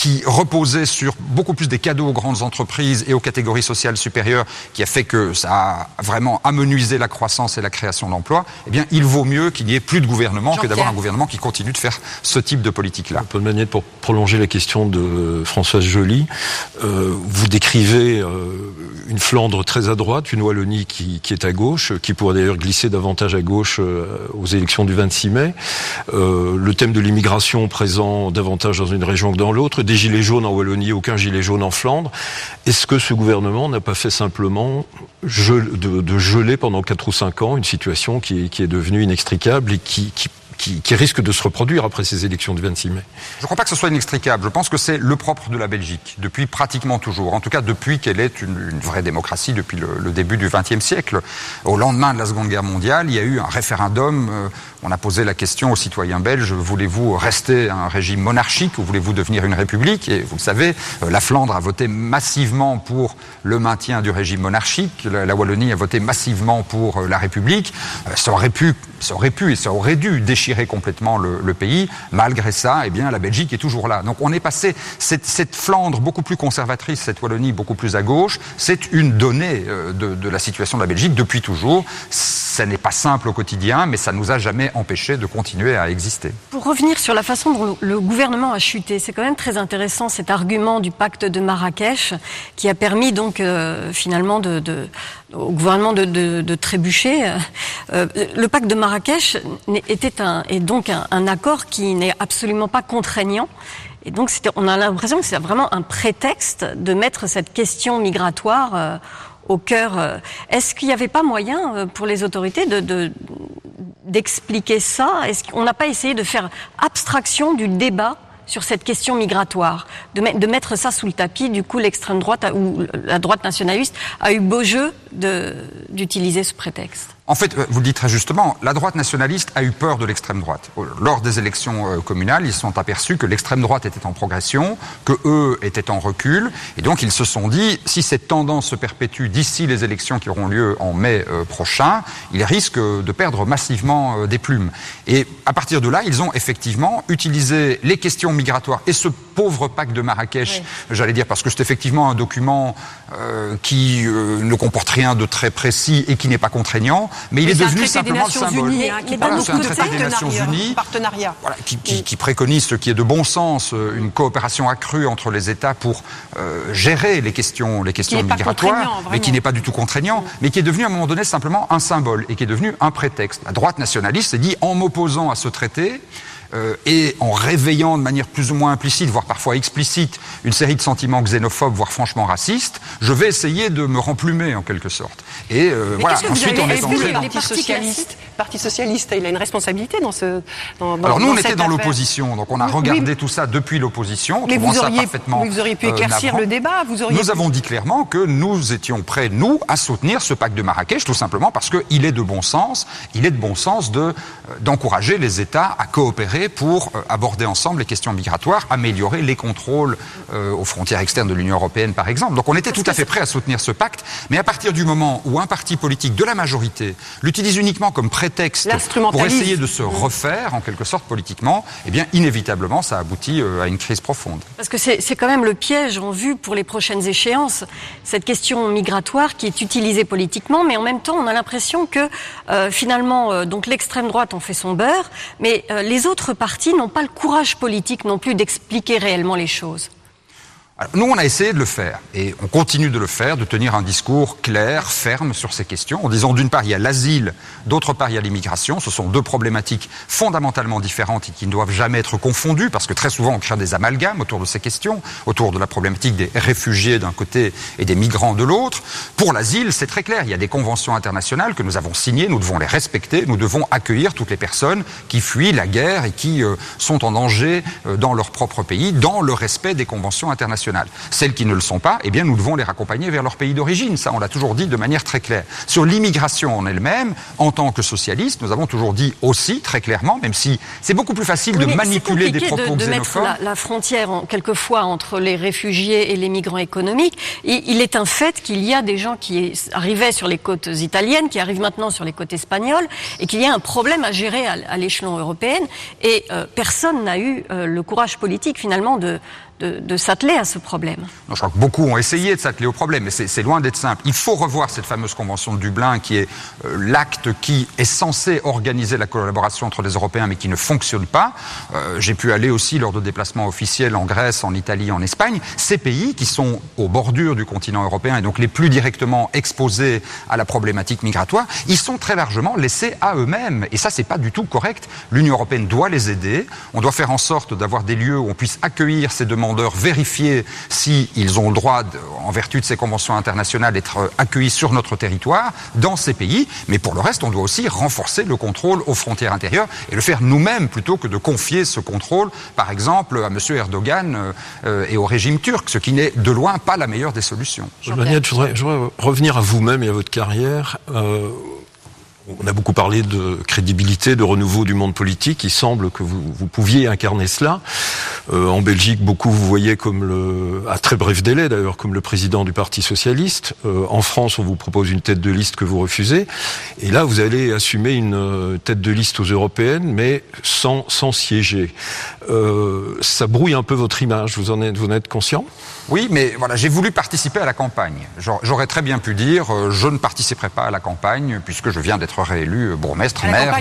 qui reposait sur beaucoup plus des cadeaux aux grandes entreprises et aux catégories sociales supérieures, qui a fait que ça a vraiment amenuisé la croissance et la création d'emplois, eh bien, il vaut mieux qu'il n'y ait plus de gouvernement que d'avoir un gouvernement qui continue de faire ce type de politique-là. Paul Magnette, pour prolonger la question de Françoise Joly, euh, vous décrivez euh, une Flandre très à droite, une Wallonie qui, qui est à gauche, qui pourrait d'ailleurs glisser davantage à gauche euh, aux élections du 26 mai. Euh, le thème de l'immigration présent davantage dans une région que dans l'autre. Des gilets jaunes en Wallonie, aucun gilet jaune en Flandre. Est-ce que ce gouvernement n'a pas fait simplement de, geler pendant 4 ou 5 ans une situation qui est, qui est devenue inextricable et qui, qui, qui, risque de se reproduire après ces élections du 26 mai Je ne crois pas que ce soit inextricable. Je pense que c'est le propre de la Belgique, depuis pratiquement toujours. En tout cas, depuis qu'elle est une, vraie démocratie, depuis le, début du XXe siècle. Au lendemain de la Seconde Guerre mondiale, il y a eu un référendum. euh, on a posé la question aux citoyens belges voulez-vous rester un régime monarchique ou voulez-vous devenir une république? Et vous le savez, euh, la Flandre a voté massivement pour le maintien du régime monarchique. La, Wallonie a voté massivement pour euh, la République. Ça aurait pu, ça aurait pu et ça aurait dû déchirer complètement le, le pays. Malgré ça, eh bien, la Belgique est toujours là. Donc, on est passé cette, cette Flandre beaucoup plus conservatrice, cette Wallonie beaucoup plus à gauche. C'est une donnée euh, de, de la situation de la Belgique depuis toujours. Ça n'est pas simple au quotidien, mais ça nous a jamais empêché de continuer à exister. Pour revenir sur la façon dont le gouvernement a chuté, c'est quand même très intéressant cet argument du pacte de Marrakech qui a permis donc euh, finalement de, de- au gouvernement de, de- trébucher. Euh, le pacte de Marrakech était un, est donc un, accord qui n'est absolument pas contraignant. Et donc, on a l'impression que c'est vraiment un prétexte de mettre cette question migratoire euh, au cœur. euh. Est-ce qu'il n'y avait pas moyen euh, pour les autorités de, de- d'expliquer ça? Est-ce qu'on n'a pas essayé de faire abstraction du débat sur cette question migratoire, de, met- de mettre ça sous le tapis Du coup, l'extrême droite ou la droite nationaliste a eu beau jeu d'utiliser ce prétexte. En fait, euh, vous le dites très justement, la droite nationaliste a eu peur de l'extrême droite. Lors des élections euh, communales, ils se sont aperçus que l'extrême droite était en progression, que eux étaient en recul, et donc ils se sont dit, si cette tendance se perpétue d'ici les élections qui auront lieu en mai euh, prochain, ils risquent de perdre massivement euh, des plumes. Et à partir de là, ils ont effectivement utilisé les questions migratoires et ce pauvre pacte de Marrakech, j'allais dire, parce que c'est effectivement un document euh, qui euh, ne comporte rien de très précis et qui n'est pas contraignant, mais il Mais est devenu traité des simplement le Nations symbole. Unies, Mais Voilà, c'est un traité des Nations partenariat, Unies Partenariat. voilà, qui, qui- qui préconise ce qui est de bon sens, euh, une coopération accrue entre les États pour euh, gérer les questions, les questions migratoires, mais qui n'est pas du tout contraignant, mais qui est devenu à un moment donné simplement un symbole et qui est devenu un prétexte. La droite nationaliste s'est dit, en m'opposant à ce traité, euh, et en réveillant de manière plus ou moins implicite, voire parfois explicite, une série de sentiments xénophobes, voire franchement racistes, je vais essayer de me remplumer en quelque sorte. Et euh, voilà, ensuite on est est-ce que entré le dans... Parti partis socialiste, Parti socialiste, il a une responsabilité dans ce. Dans, dans- Alors nous, on était dans l'opposition, donc on a regardé oui. tout ça depuis l'opposition. Mais vous auriez, parfaitement, vous auriez pu euh, éclaircir le débat. Vous auriez Nous pu- avons dit clairement que nous étions prêts, nous, à soutenir ce pacte de Marrakech, tout simplement parce qu'il est de bon sens. Il est de bon sens de, euh, d'encourager les États à coopérer pour euh, aborder ensemble les questions migratoires, améliorer les contrôles euh, aux frontières externes de l'Union européenne, par exemple. Donc on était tout à fait prêts à soutenir ce pacte, mais à partir du moment où un parti politique de la majorité l'utilise uniquement comme prétexte pour L'instrumentalise. essayer de se refaire, en quelque sorte, politiquement, eh bien, inévitablement, ça aboutit euh, à une crise profonde. Parce que c'est c'est quand même le piège en vue pour les prochaines échéances, cette question migratoire qui est utilisée politiquement, mais en même temps, on a l'impression que euh, finalement, euh, donc l'extrême droite en fait son beurre, mais euh, les autres partis n'ont pas le courage politique non plus d'expliquer réellement les choses. Alors, nous, on a essayé de le faire, et on continue de le faire, de tenir un discours clair, ferme sur ces questions, en disant d'une part, il y a l'asile, d'autre part, il y a l'immigration. Ce sont deux problématiques fondamentalement différentes et qui ne doivent jamais être confondues, parce que très souvent, on crée des amalgames autour de ces questions, autour de la problématique des réfugiés d'un côté et des migrants de l'autre. Pour l'asile, c'est très clair, il y a des conventions internationales que nous avons signées, nous devons les respecter, nous devons accueillir toutes les personnes qui fuient la guerre et qui euh, sont en danger euh, dans leur propre pays, dans le respect des conventions internationales. Internationales. Celles qui ne le sont pas, eh bien, nous devons les raccompagner vers leur pays d'origine. Ça, on l'a toujours dit de manière très claire. Sur l'immigration en elle-même, en tant que socialistes, nous avons toujours dit aussi très clairement, même si c'est beaucoup plus facile de manipuler des propos de, de mettre la, frontière en, quelquefois entre les réfugiés et les migrants économiques. il est un fait qu'il y a des gens qui arrivaient sur les côtes italiennes, qui arrivent maintenant sur les côtes espagnoles, et qu'il y a un problème à gérer à, l'échelon européen. Et euh, personne n'a eu euh, le courage politique finalement de, de, s'atteler à ce problème. je crois que beaucoup ont essayé de s'atteler au problème, mais c'est loin d'être simple. Il faut revoir cette fameuse convention de Dublin, qui est euh, l'acte qui est censé organiser la collaboration entre les Européens, mais qui ne fonctionne pas. Euh, j'ai pu aller aussi lors de déplacements officiels en Grèce, en Italie, en Espagne. Ces pays qui sont aux bordures du continent européen et donc les plus directement exposés à la problématique migratoire, ils sont très largement laissés à eux-mêmes. Et ça, c'est pas du tout correct. L'Union européenne doit les aider. On doit faire en sorte d'avoir des lieux où on puisse accueillir ces demandes vérifier s'ils ont le droit, en vertu de ces conventions internationales, d'être euh, accueillis sur notre territoire, dans ces pays. Mais pour le reste, on doit aussi renforcer le contrôle aux frontières intérieures et le faire nous-mêmes plutôt que de confier ce contrôle, par exemple, à M. Erdogan euh, euh, et au régime turc, ce qui n'est de loin pas la meilleure des solutions. je voudrais, revenir à vous-même et à votre carrière on a beaucoup parlé de crédibilité, de renouveau du monde politique. Il semble que vous, vous pouviez incarner cela. Euh, en Belgique, beaucoup vous voyez comme le, à très bref délai d'ailleurs, comme le président du Parti socialiste. Euh, en France, on vous propose une tête de liste que vous refusez. Et là, vous allez assumer une euh, tête de liste aux européennes, mais sans, sans siéger. Ça brouille un peu votre image. Vous en êtes, vous en êtes conscient? Oui, mais voilà, j'ai voulu participer à la campagne. J'aurais très bien pu dire, je ne participerai pas à la campagne puisque je viens d'être réélu bourgmestre, maire, à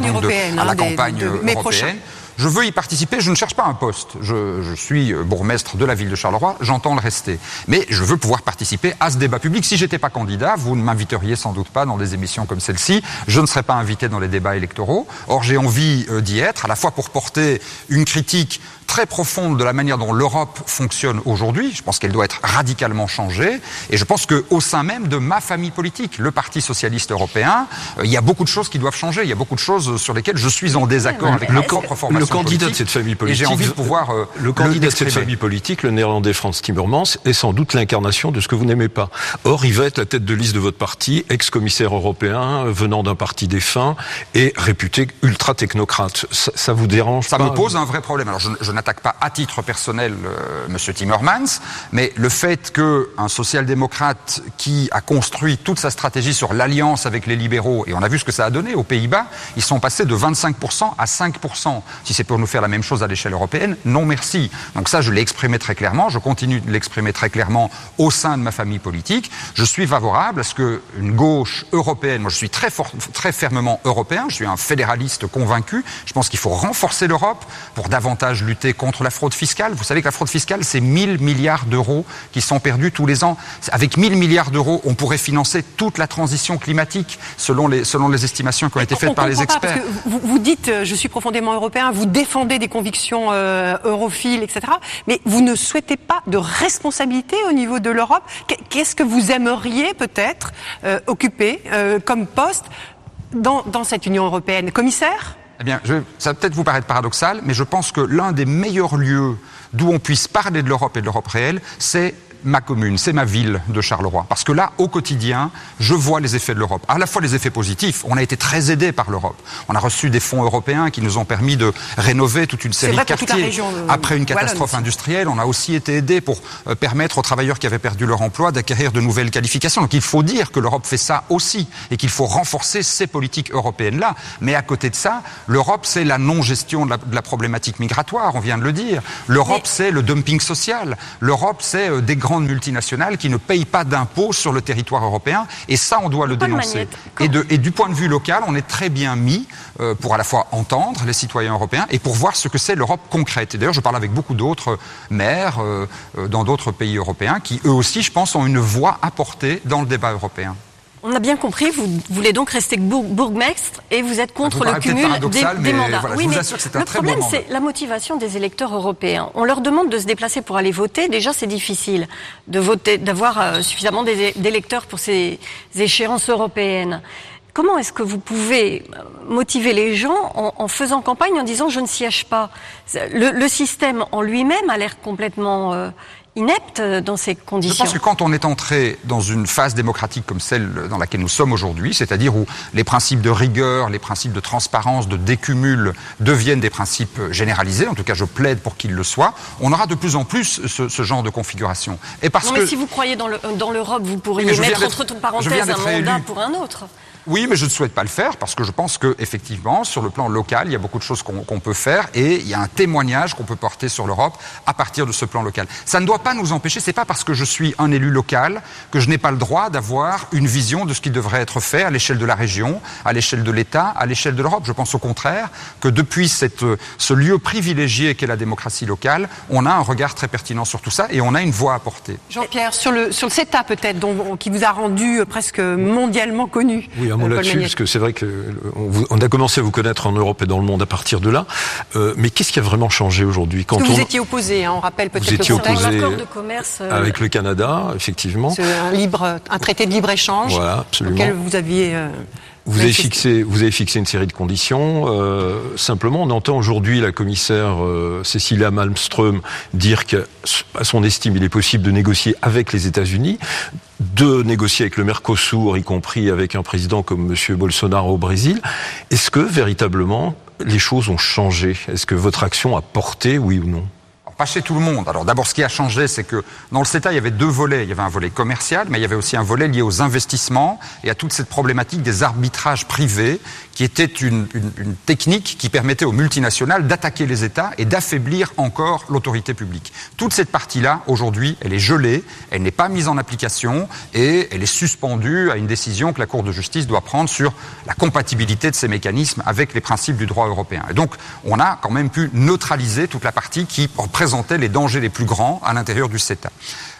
la hein, campagne européenne. Je veux y participer, je ne cherche pas un poste. Je, suis bourgmestre de la ville de Charleroi, j'entends le rester. Mais je veux pouvoir participer à ce débat public. Si j'étais pas candidat, vous ne m'inviteriez sans doute pas dans des émissions comme celle-ci. Je ne serais pas invité dans les débats électoraux. Or, j'ai envie euh, d'y être, à la fois pour porter une critique très profonde de la manière dont l'Europe fonctionne aujourd'hui. Je pense qu'elle doit être radicalement changée. Et je pense qu'au sein même de ma famille politique, le Parti socialiste européen, euh, il y a beaucoup de choses qui doivent changer. Il y a beaucoup de choses sur lesquelles je suis en désaccord avec le propre formation Le candidat de cette famille politique, j'ai envie de pouvoir euh, le candidat de cette famille politique, le néerlandais Franz Timmermans, est sans doute l'incarnation de ce que vous n'aimez pas. Or, il va être la tête de liste de votre parti, ex-commissaire européen, venant d'un parti défunt et réputé ultra technocrate. Ça, vous dérange Ça me pose un vrai problème. Alors, je, je n'attaque pas à titre personnel euh, M. Timmermans, mais le fait qu'un social-démocrate qui a construit toute sa stratégie sur l'alliance avec les libéraux, et on a vu ce que ça a donné aux Pays-Bas, ils sont passés de 25% à 5%. Si c'est pour nous faire la même chose à l'échelle européenne, non merci. Donc ça, je l'ai exprimé très clairement, je continue de l'exprimer très clairement au sein de ma famille politique. Je suis favorable à ce qu'une gauche européenne, moi je suis très, très fermement européen, je suis un fédéraliste convaincu, je pense qu'il faut renforcer l'Europe pour davantage lutter contre la fraude fiscale. Vous savez que la fraude fiscale, c'est 1000 milliards d'euros qui sont perdus tous les ans. Avec 1000 milliards d'euros, on pourrait financer toute la transition climatique, selon les, selon les estimations qui ont été faites par les experts. parce que vous, vous, dites, euh, je suis profondément européen, vous défendez des convictions euh, europhiles, etc. Mais vous ne souhaitez pas de responsabilité au niveau de l'Europe. Qu'est-ce que vous aimeriez peut-être euh, occuper comme poste dans, dans cette Union européenne? Commissaire? Eh bien, ça va peut-être vous paraître paradoxal, mais je pense que l'un des meilleurs lieux d'où on puisse parler de l'Europe et de l'Europe réelle, c'est ma commune, c'est ma ville de Charleroi. Parce que là, au quotidien, je vois les effets de l'Europe. À la fois les effets positifs, on a été très aidé par l'Europe. On a reçu des fonds européens qui nous ont permis de rénover toute une série de quartiers. Après une catastrophe industrielle, on a aussi été aidé pour euh, permettre aux travailleurs qui avaient perdu leur emploi d'acquérir de nouvelles qualifications. Donc il faut dire que l'Europe fait ça aussi et qu'il faut renforcer ces politiques européennes-là. Mais à côté de ça, l'Europe, c'est la non-gestion de, la, problématique migratoire, on vient de le dire. L'Europe, c'est le dumping social. L'Europe, c'est euh, des grandes multinationales qui ne payent pas d'impôts sur le territoire européen. Et ça, on doit le dénoncer. Et, de, et, du point de vue local, on est très bien mis euh, pour à la fois entendre les citoyens européens et pour voir ce que c'est l'Europe concrète. Et d'ailleurs, je parle avec beaucoup d'autres maires euh, euh, dans d'autres pays européens qui, eux aussi, je pense, ont une voix à porter dans le débat européen. On a bien compris, vous voulez donc rester bourgmestre et vous êtes contre le cumul des, mandats. oui, mais le problème, c'est la motivation des électeurs européens. On leur demande de se déplacer pour aller voter. Déjà, c'est difficile de voter, d'avoir euh, suffisamment d'électeurs pour ces échéances européennes. Comment est-ce que vous pouvez euh, motiver les gens en, faisant campagne en disant je ne siège pas? Le, système en lui-même a l'air complètement euh, inepte dans ces conditions. Je pense que quand on est entré dans une phase démocratique comme celle dans laquelle nous sommes aujourd'hui, c'est-à-dire où les principes de rigueur, les principes de transparence, de décumul deviennent des principes généralisés, en tout cas je plaide pour qu'ils le soient, on aura de plus en plus ce, ce genre de configuration. Et parce non, mais si vous croyez dans l'Europe, vous pourriez mettre entre parenthèses un mandat pour un autre. Oui, mais je ne souhaite pas le faire parce que je pense qu'effectivement, sur le plan local, il y a beaucoup de choses qu'on peut faire et il y a un témoignage qu'on peut porter sur l'Europe à partir de ce plan local. Ça ne doit pas nous empêcher, c'est pas parce que je suis un élu local que je n'ai pas le droit d'avoir une vision de ce qui devrait être fait à l'échelle de la région, à l'échelle de l'État, à l'échelle de l'Europe. Je pense au contraire que depuis cette, ce lieu privilégié qu'est la démocratie locale, on a un regard très pertinent sur tout ça et on a une voix à porter. Jean-Pierre, sur le, sur le CETA peut-être, qui vous a rendu presque mondialement connu. Oui, mot là-dessus, parce que c'est vrai qu'on on a commencé à vous connaître en Europe et dans le monde à partir de là. Euh, mais qu'est-ce qui a vraiment changé aujourd'hui quand Vous étiez opposé, hein, on rappelle peut-être. Vous étiez opposé de commerce, euh, avec le Canada, effectivement. Un, libre, un traité de libre-échange voilà, auquel vous aviez... Vous avez, fixé, vous avez fixé une série de conditions. Euh, simplement, on entend aujourd'hui la commissaire euh, Cecilia Malmström dire qu'à son estime, il est possible de négocier avec les États-Unis, de négocier avec le Mercosur, y compris avec un président comme M. Bolsonaro au Brésil. Est-ce que véritablement les choses ont changé? Est-ce que votre action a porté, oui ou non? Pas chez tout le monde. Alors d'abord, ce qui a changé, c'est que dans le CETA, il y avait deux volets. Il y avait un volet commercial, mais il y avait aussi un volet lié aux investissements et à toute cette problématique des arbitrages privés, qui était une, une, technique qui permettait aux multinationales d'attaquer les États et d'affaiblir encore l'autorité publique. Toute cette partie-là, aujourd'hui, elle est gelée, elle n'est pas mise en application et elle est suspendue à une décision que la Cour de justice doit prendre sur la compatibilité de ces mécanismes avec les principes du droit européen. Et donc, on a quand même pu neutraliser toute la partie qui représente les dangers les plus grands à l'intérieur du CETA.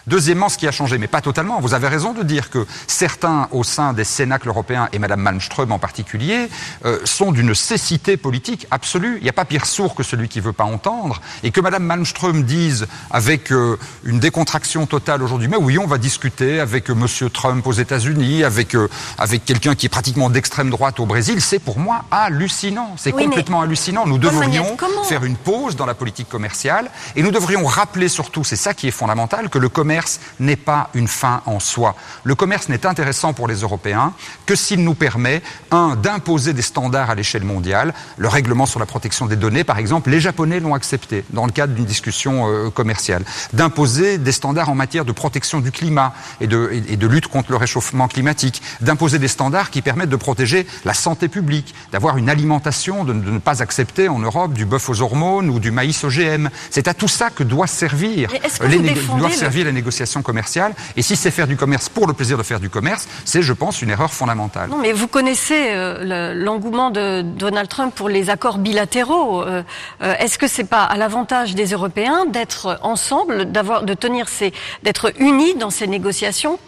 Deuxièmement, ce qui a changé, mais pas totalement, vous avez raison de dire que certains au sein des Cénacles européens, et Mme Malmström en particulier, euh, sont d'une cécité politique absolue. Il n'y a pas pire sourd que celui qui ne veut pas entendre. Et que Mme Malmström dise avec euh, une décontraction totale aujourd'hui, mais oui, on va discuter avec euh, M. Trump aux États-Unis, avec, avec quelqu'un qui est pratiquement d'extrême droite au Brésil, c'est pour moi hallucinant. C'est complètement hallucinant. Nous devrions faire une pause dans la politique commerciale et nous devrions rappeler surtout, c'est ça qui est fondamental, que le commerce commerce n'est pas une fin en soi. Le commerce n'est intéressant pour les Européens que s'il nous permet, un, d'imposer des standards à l'échelle mondiale. Le règlement sur la protection des données, par exemple, les Japonais l'ont accepté dans le cadre d'une discussion euh, commerciale. D'imposer des standards en matière de protection du climat et de, et de lutte contre le réchauffement climatique. D'imposer des standards qui permettent de protéger la santé publique, d'avoir une alimentation, de, de, ne pas accepter en Europe du bœuf aux hormones ou du maïs OGM. C'est à tout ça que doit servir, les, doit servir les négociations commerciales. Et si c'est faire du commerce pour le plaisir de faire du commerce, c'est, je pense, une erreur fondamentale. Non, mais vous connaissez euh, l'engouement de Donald Trump pour les accords bilatéraux. Euh, euh, est-ce que c'est pas à l'avantage des Européens d'être ensemble, de tenir ces, d'être unis dans ces négociations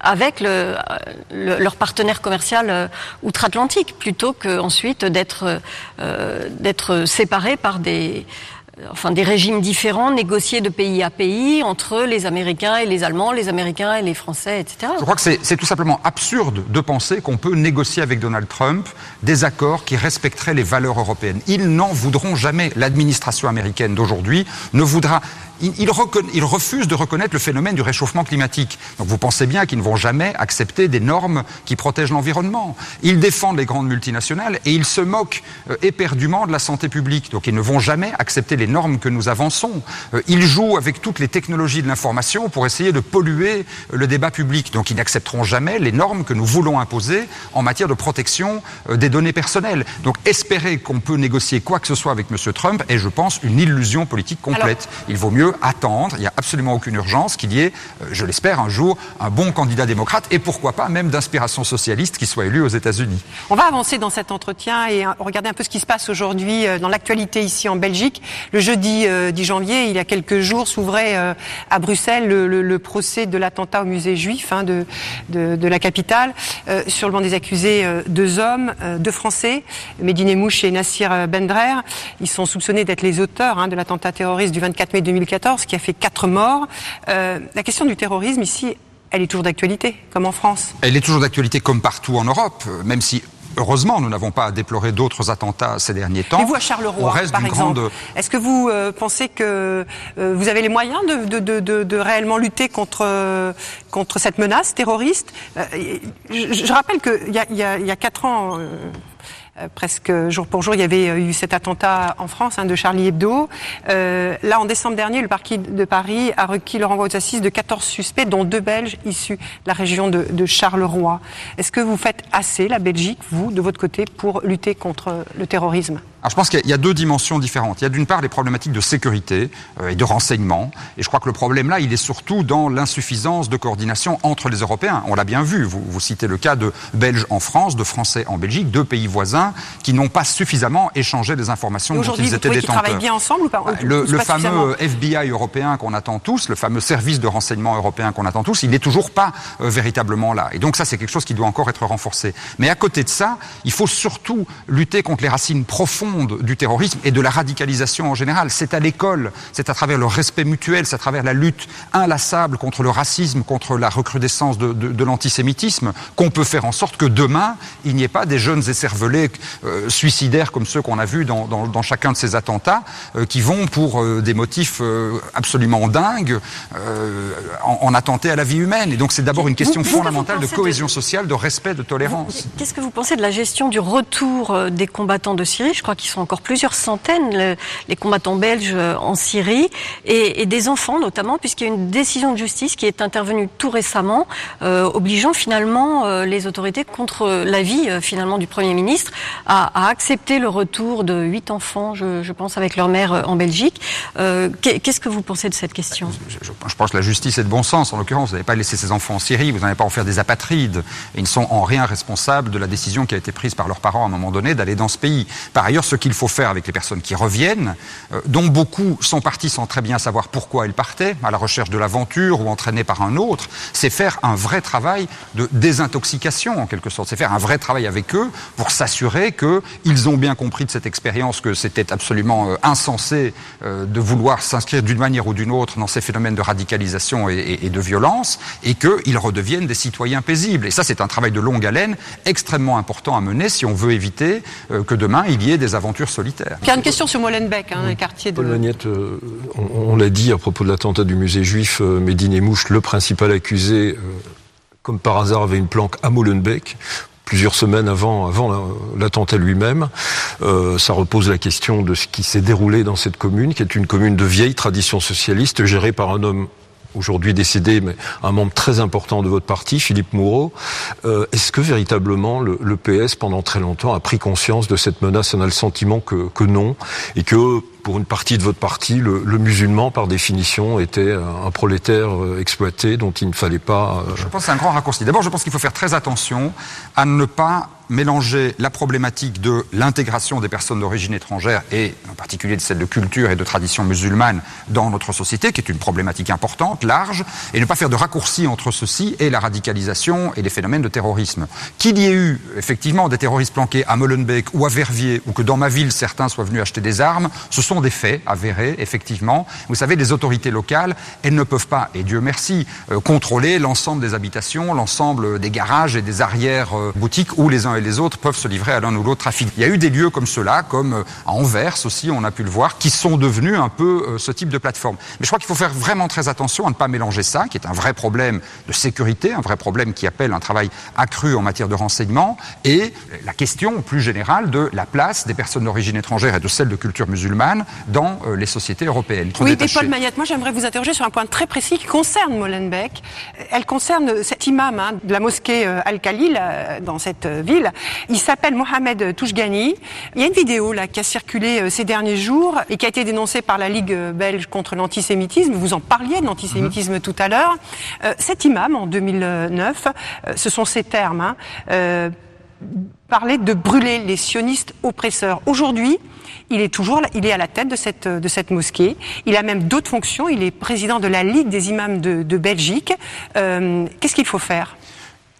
avec le, leur partenaire commercial outre-Atlantique, plutôt qu'ensuite d'être d'être séparés par des enfin des régimes différents négociés de pays à pays entre les Américains et les Allemands, les Américains et les Français, etc. Je crois que c'est tout simplement absurde de penser qu'on peut négocier avec Donald Trump des accords qui respecteraient les valeurs européennes. Ils n'en voudront jamais. L'administration américaine d'aujourd'hui ne voudra il, refuse de reconnaître le phénomène du réchauffement climatique. Donc vous pensez bien qu'ils ne vont jamais accepter des normes qui protègent l'environnement. Ils défendent les grandes multinationales et ils se moquent euh, éperdument de la santé publique. Donc ils ne vont jamais accepter les normes que nous avançons. Euh, ils jouent avec toutes les technologies de l'information pour essayer de polluer euh, le débat public. Donc ils n'accepteront jamais les normes que nous voulons imposer en matière de protection des données personnelles. Donc espérer qu'on peut négocier quoi que ce soit avec M. Trump est, je pense, une illusion politique complète. Il vaut mieux attendre, il n'y a absolument aucune urgence qu'il y ait, euh, je l'espère, un jour un bon candidat démocrate et pourquoi pas même d'inspiration socialiste qui soit élu aux États-Unis. On va avancer dans cet entretien et euh, regarder un peu ce qui se passe aujourd'hui euh, dans l'actualité ici en Belgique. Le jeudi 10 janvier, il y a quelques jours, s'ouvrait à Bruxelles le, procès de l'attentat au musée juif hein, de, de, la capitale. sur le banc des accusés, deux hommes, deux Français, Medine Mouche et Nassir Bendrer. Ils sont soupçonnés d'être les auteurs hein, de l'attentat terroriste du 24 mai 2014 qui a fait quatre morts. Euh, la question du terrorisme ici, elle est toujours d'actualité, comme en France. Elle est toujours d'actualité comme partout en Europe, même si heureusement, nous n'avons pas à déplorer d'autres attentats ces derniers temps. Et vous, à Charleroi, par exemple, est-ce que vous euh, pensez que euh, vous avez les moyens de, de, de, de réellement lutter contre, contre cette menace terroriste? Je, je, rappelle qu'il y y, a, il y a quatre ans presque jour pour jour, il y avait euh, eu cet attentat en France hein, de Charlie Hebdo. Euh, là, en décembre dernier, le parquet de Paris a requis le renvoi aux assises de 14 suspects, dont deux Belges issus de la région de, de Charleroi. Est-ce que vous faites assez, la Belgique, vous, de votre côté, pour lutter contre le terrorisme? Alors, je pense qu'il y a deux dimensions différentes. Il y a d'une part les problématiques de sécurité euh, et de renseignement. Et je crois que le problème là, il est surtout dans l'insuffisance de coordination entre les Européens. On l'a bien vu. Vous, vous, citez le cas de Belges en France, de Français en Belgique, deux pays voisins qui n'ont pas suffisamment échangé des informations dont ils étaient détenteurs. Aujourd'hui, travaillent bien ensemble ou pas Le, le fameux FBI européen qu'on attend tous, le fameux service de renseignement européen qu'on attend tous, il n'est toujours pas euh, véritablement là. Et donc ça, c'est quelque chose qui doit encore être renforcé. Mais à côté de ça, il faut surtout lutter contre les racines profondes du terrorisme et de la radicalisation en général. C'est à l'école, c'est à travers le respect mutuel, c'est à travers la lutte inlassable contre le racisme, contre la recrudescence de, de, de l'antisémitisme, qu'on peut faire en sorte que demain, il n'y ait pas des jeunes écervelés euh, suicidaires comme ceux qu'on a vus dans, dans, dans, chacun de ces attentats, euh, qui vont pour euh, des motifs absolument dingues en, en, attenter à la vie humaine. Et donc c'est d'abord une question vous, fondamentale de cohésion de... sociale, de respect, de tolérance. Qu'est-ce que vous pensez de la gestion du retour des combattants de Syrie? Je crois qu'ils sont encore plusieurs centaines, le, les combattants belges euh, en Syrie, et, des enfants notamment, puisqu'il y a une décision de justice qui est intervenue tout récemment, euh, obligeant finalement euh, les autorités contre l'avis euh, finalement du Premier ministre à, accepter le retour de huit enfants, je, pense, avec leur mère en Belgique. Qu'est-ce que vous pensez de cette question? Je, pense que la justice est de bon sens, en l'occurrence. Vous n'avez pas laissé ces enfants en Syrie, vous n'allez pas en faire des apatrides. Ils ne sont en rien responsables de la décision qui a été prise par leurs parents à un moment donné d'aller dans ce pays. Par ailleurs, ce qu'il faut faire avec les personnes qui reviennent, euh, dont beaucoup sont partis sans très bien savoir pourquoi ils partaient, à la recherche de l'aventure ou entraînés par un autre, c'est faire un vrai travail de désintoxication, en quelque sorte. C'est faire un vrai travail avec eux pour s'assurer qu'ils ont bien compris de cette expérience que c'était absolument euh, insensé euh, de vouloir s'inscrire d'une manière ou d'une autre dans ces phénomènes de radicalisation et, et, de violence, et qu'ils redeviennent des citoyens paisibles. Et ça, c'est un travail de longue haleine extrêmement important à mener si on veut éviter que demain il y ait des aventures solitaires. Il y a une question sur Molenbeek, hein, oui. un quartier de. Paul Magnette, euh, on, on l'a dit à propos de l'attentat du musée juif, euh, Médine et Mouche, le principal accusé, euh, comme par hasard, avait une planque à Molenbeek plusieurs semaines avant, avant l'attentat lui-même. Euh, ça repose la question de ce qui s'est déroulé dans cette commune, qui est une commune de vieille tradition socialiste, gérée par un homme aujourd'hui décédé, mais un membre très important de votre parti, Philippe Moureau. Euh, Est-ce que véritablement le, le, PS, pendant très longtemps, a pris conscience de cette menace On a le sentiment que, que non, et que pour une partie de votre parti, le, musulman, par définition, était un prolétaire euh, exploité dont il ne fallait pas. Euh... Je pense que c'est un grand raccourci. D'abord, je pense qu'il faut faire très attention à ne pas mélanger la problématique de l'intégration des personnes d'origine étrangère et en particulier de celle de culture et de tradition musulmane dans notre société, qui est une problématique importante, large, et ne pas faire de raccourci entre ceci et la radicalisation et les phénomènes de terrorisme. Qu'il y ait eu effectivement des terroristes planqués à Molenbeek ou à Verviers, ou que dans ma ville certains soient venus acheter des armes, ce sont des faits avérés, effectivement. Vous savez, les autorités locales, elles ne peuvent pas, et Dieu merci, euh, contrôler l'ensemble des habitations, l'ensemble des garages et des arrières euh, boutiques où les uns et les autres peuvent se livrer à l'un ou l'autre trafic. Il y a eu des lieux comme cela, comme euh, à Anvers aussi, on a pu le voir, qui sont devenus un peu ce type de plateforme. Mais je crois qu'il faut faire vraiment très attention à ne pas mélanger ça, qui est un vrai problème de sécurité, un vrai problème qui appelle un travail accru en matière de renseignement, et la question plus générale de la place des personnes d'origine étrangère et de celle de culture musulmane dans euh, les sociétés européennes. Oui, mais Paul Maillette, moi j'aimerais vous interroger sur un point très précis qui concerne Molenbeek. Elle concerne cet imam hein, de la mosquée Al-Khalil dans cette ville il s'appelle Mohamed Touchgani. Il y a une vidéo là qui a circulé euh, ces derniers jours et qui a été dénoncée par la Ligue belge contre l'antisémitisme. Vous en parliez de l'antisémitisme mmh. tout à l'heure. Euh, cet imam, en 2009, euh, ce sont ces termes, hein, euh, parlait de brûler les sionistes oppresseurs. Aujourd'hui, il est toujours, il est à la tête de cette, de cette mosquée. Il a même d'autres fonctions. Il est président de la Ligue des imams de, de Belgique. Euh, Qu'est-ce qu'il faut faire?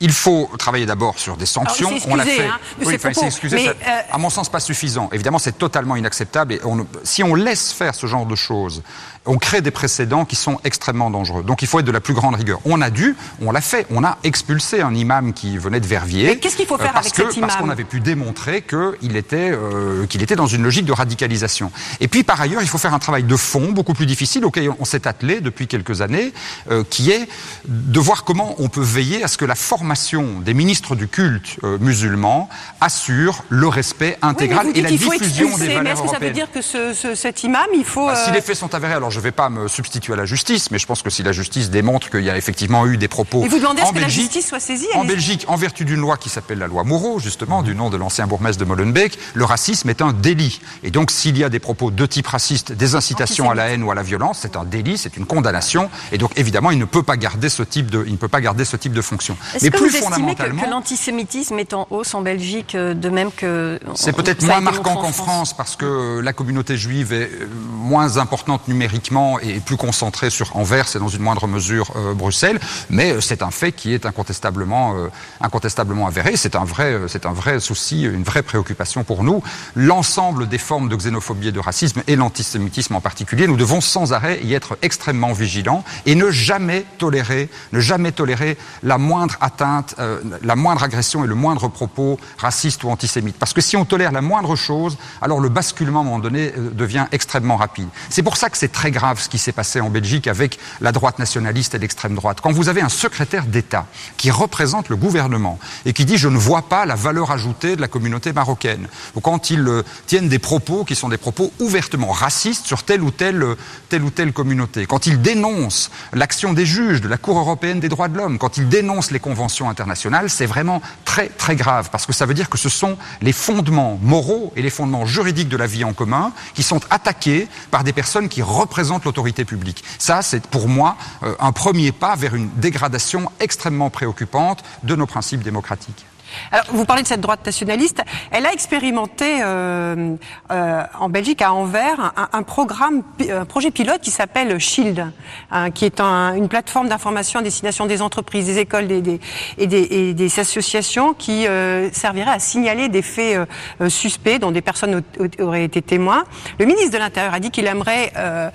Il faut travailler d'abord sur des sanctions. Alors, on l'a fait. Hein, oui, enfin, s'excuser. Mais, euh... À mon sens, pas suffisant. Évidemment, c'est totalement inacceptable. Et on, si on laisse faire ce genre de choses on crée des précédents qui sont extrêmement dangereux. Donc il faut être de la plus grande rigueur. On a dû, on l'a fait, on a expulsé un imam qui venait de Verviers. Qu'est-ce qu'il faut faire parce avec que, cet imam Parce qu'on avait pu démontrer qu'il était, euh, qu'il était dans une logique de radicalisation. Et puis par ailleurs, il faut faire un travail de fond beaucoup plus difficile auquel on s'est attelé depuis quelques années, euh, qui est de voir comment on peut veiller à ce que la formation des ministres du culte euh, musulman assure le respect intégral oui, mais et la diffusion expulser, des valeurs Mais est-ce que ça veut dire que ce, ce- cet imam, il faut... Bah, si euh, les faits sont avérés, alors je ne vais pas me substituer à la justice, mais je pense que si la justice démontre qu'il y a effectivement eu des propos Et vous demandez à en ce que la Belgique, justice soit saisie en. Belgique, en vertu d'une loi qui s'appelle la loi Moreau, justement, du nom de l'ancien bourgmestre de Molenbeek, le racisme est un délit. Et donc, s'il y a des propos de type raciste, des incitations à la haine ou à la violence, c'est un délit, c'est une condamnation. Et donc, évidemment, il ne peut pas garder ce type de, il ne peut pas garder ce type de fonction. Est-ce Mais que plus vous estimez que, fondamentalement, que l'antisémitisme est en hausse en Belgique, euh, de même que... C'est peut-être moins marquant qu'en France parce que la communauté juive est euh, moins importante numériquement et plus concentrée sur Anvers et dans une moindre mesure euh, Bruxelles. Mais euh, c'est un fait qui est incontestablement, euh, incontestablement avéré. C'est un vrai, c'est un vrai souci, une vraie préoccupation pour nous. L'ensemble des formes de xénophobie et de racisme et l'antisémitisme en particulier, nous devons sans arrêt y être extrêmement vigilants et ne jamais tolérer, ne jamais tolérer la moindre atteinte, la moindre agression et le moindre propos raciste ou antisémite. Parce que si on tolère la moindre chose, alors le basculement à un moment donné devient extrêmement rapide. C'est pour ça que c'est très grave ce qui s'est passé en Belgique avec la droite nationaliste et l'extrême droite. Quand vous avez un secrétaire d'État qui représente le gouvernement et qui dit je ne vois pas la valeur ajoutée de la communauté marocaine, ou quand ils euh, tiennent des propos qui sont des propos ouvertement racistes sur telle ou telle, euh, telle ou telle communauté, quand ils dénoncent l'action des juges de la Cour européenne des droits de l'homme, quand ils dénoncent les conventions internationales, c'est vraiment très très grave parce que ça veut dire que ce sont les fondements moraux et les fondements juridiques de la vie en commun qui sont attaqués par des personnes qui représentent l'autorité publique. Ça, c'est pour moi euh, un premier pas vers une dégradation extrêmement préoccupante de nos principes démocratiques. Alors, vous parlez de cette droite nationaliste. Elle a expérimenté euh, euh, en Belgique, à Anvers, un, programme, un projet pilote qui s'appelle Shield, hein, qui est un- une plateforme d'information à destination des entreprises, des écoles des, des- et, des, et des associations qui euh, servirait à signaler des faits euh, euh, suspects dont des personnes au- au- auraient été témoins. Le ministre de l'Intérieur a dit qu'il aimerait euh,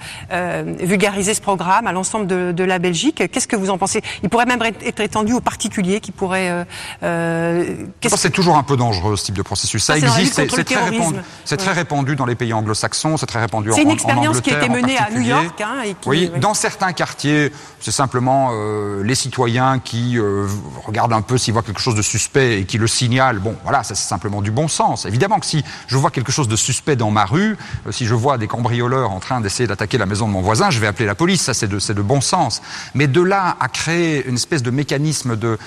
vulgariser ce programme à l'ensemble de, de la Belgique. Qu'est-ce que vous en pensez? Il pourrait même être être étendu aux particuliers qui pourraient... Euh, que c'est toujours un peu dangereux ce type de processus. Ça existe, c'est très répandu. Très dans les pays anglo-saxons, c'est très répandu en C'est une en expérience qui a été menée à New. York, hein, et qui- oui, dans certains quartiers, c'est simplement euh, les citoyens qui euh, regardent un peu s'ils voient quelque chose de suspect et qui le signalent. Bon, voilà, ça c'est simplement du bon sens. Évidemment que si je vois quelque chose de suspect dans ma rue, euh, si je vois des cambrioleurs en train d'essayer d'attaquer la maison de mon voisin, je vais appeler la police. Ça c'est de, de bon sens. Mais de là à créer une espèce de mécanisme de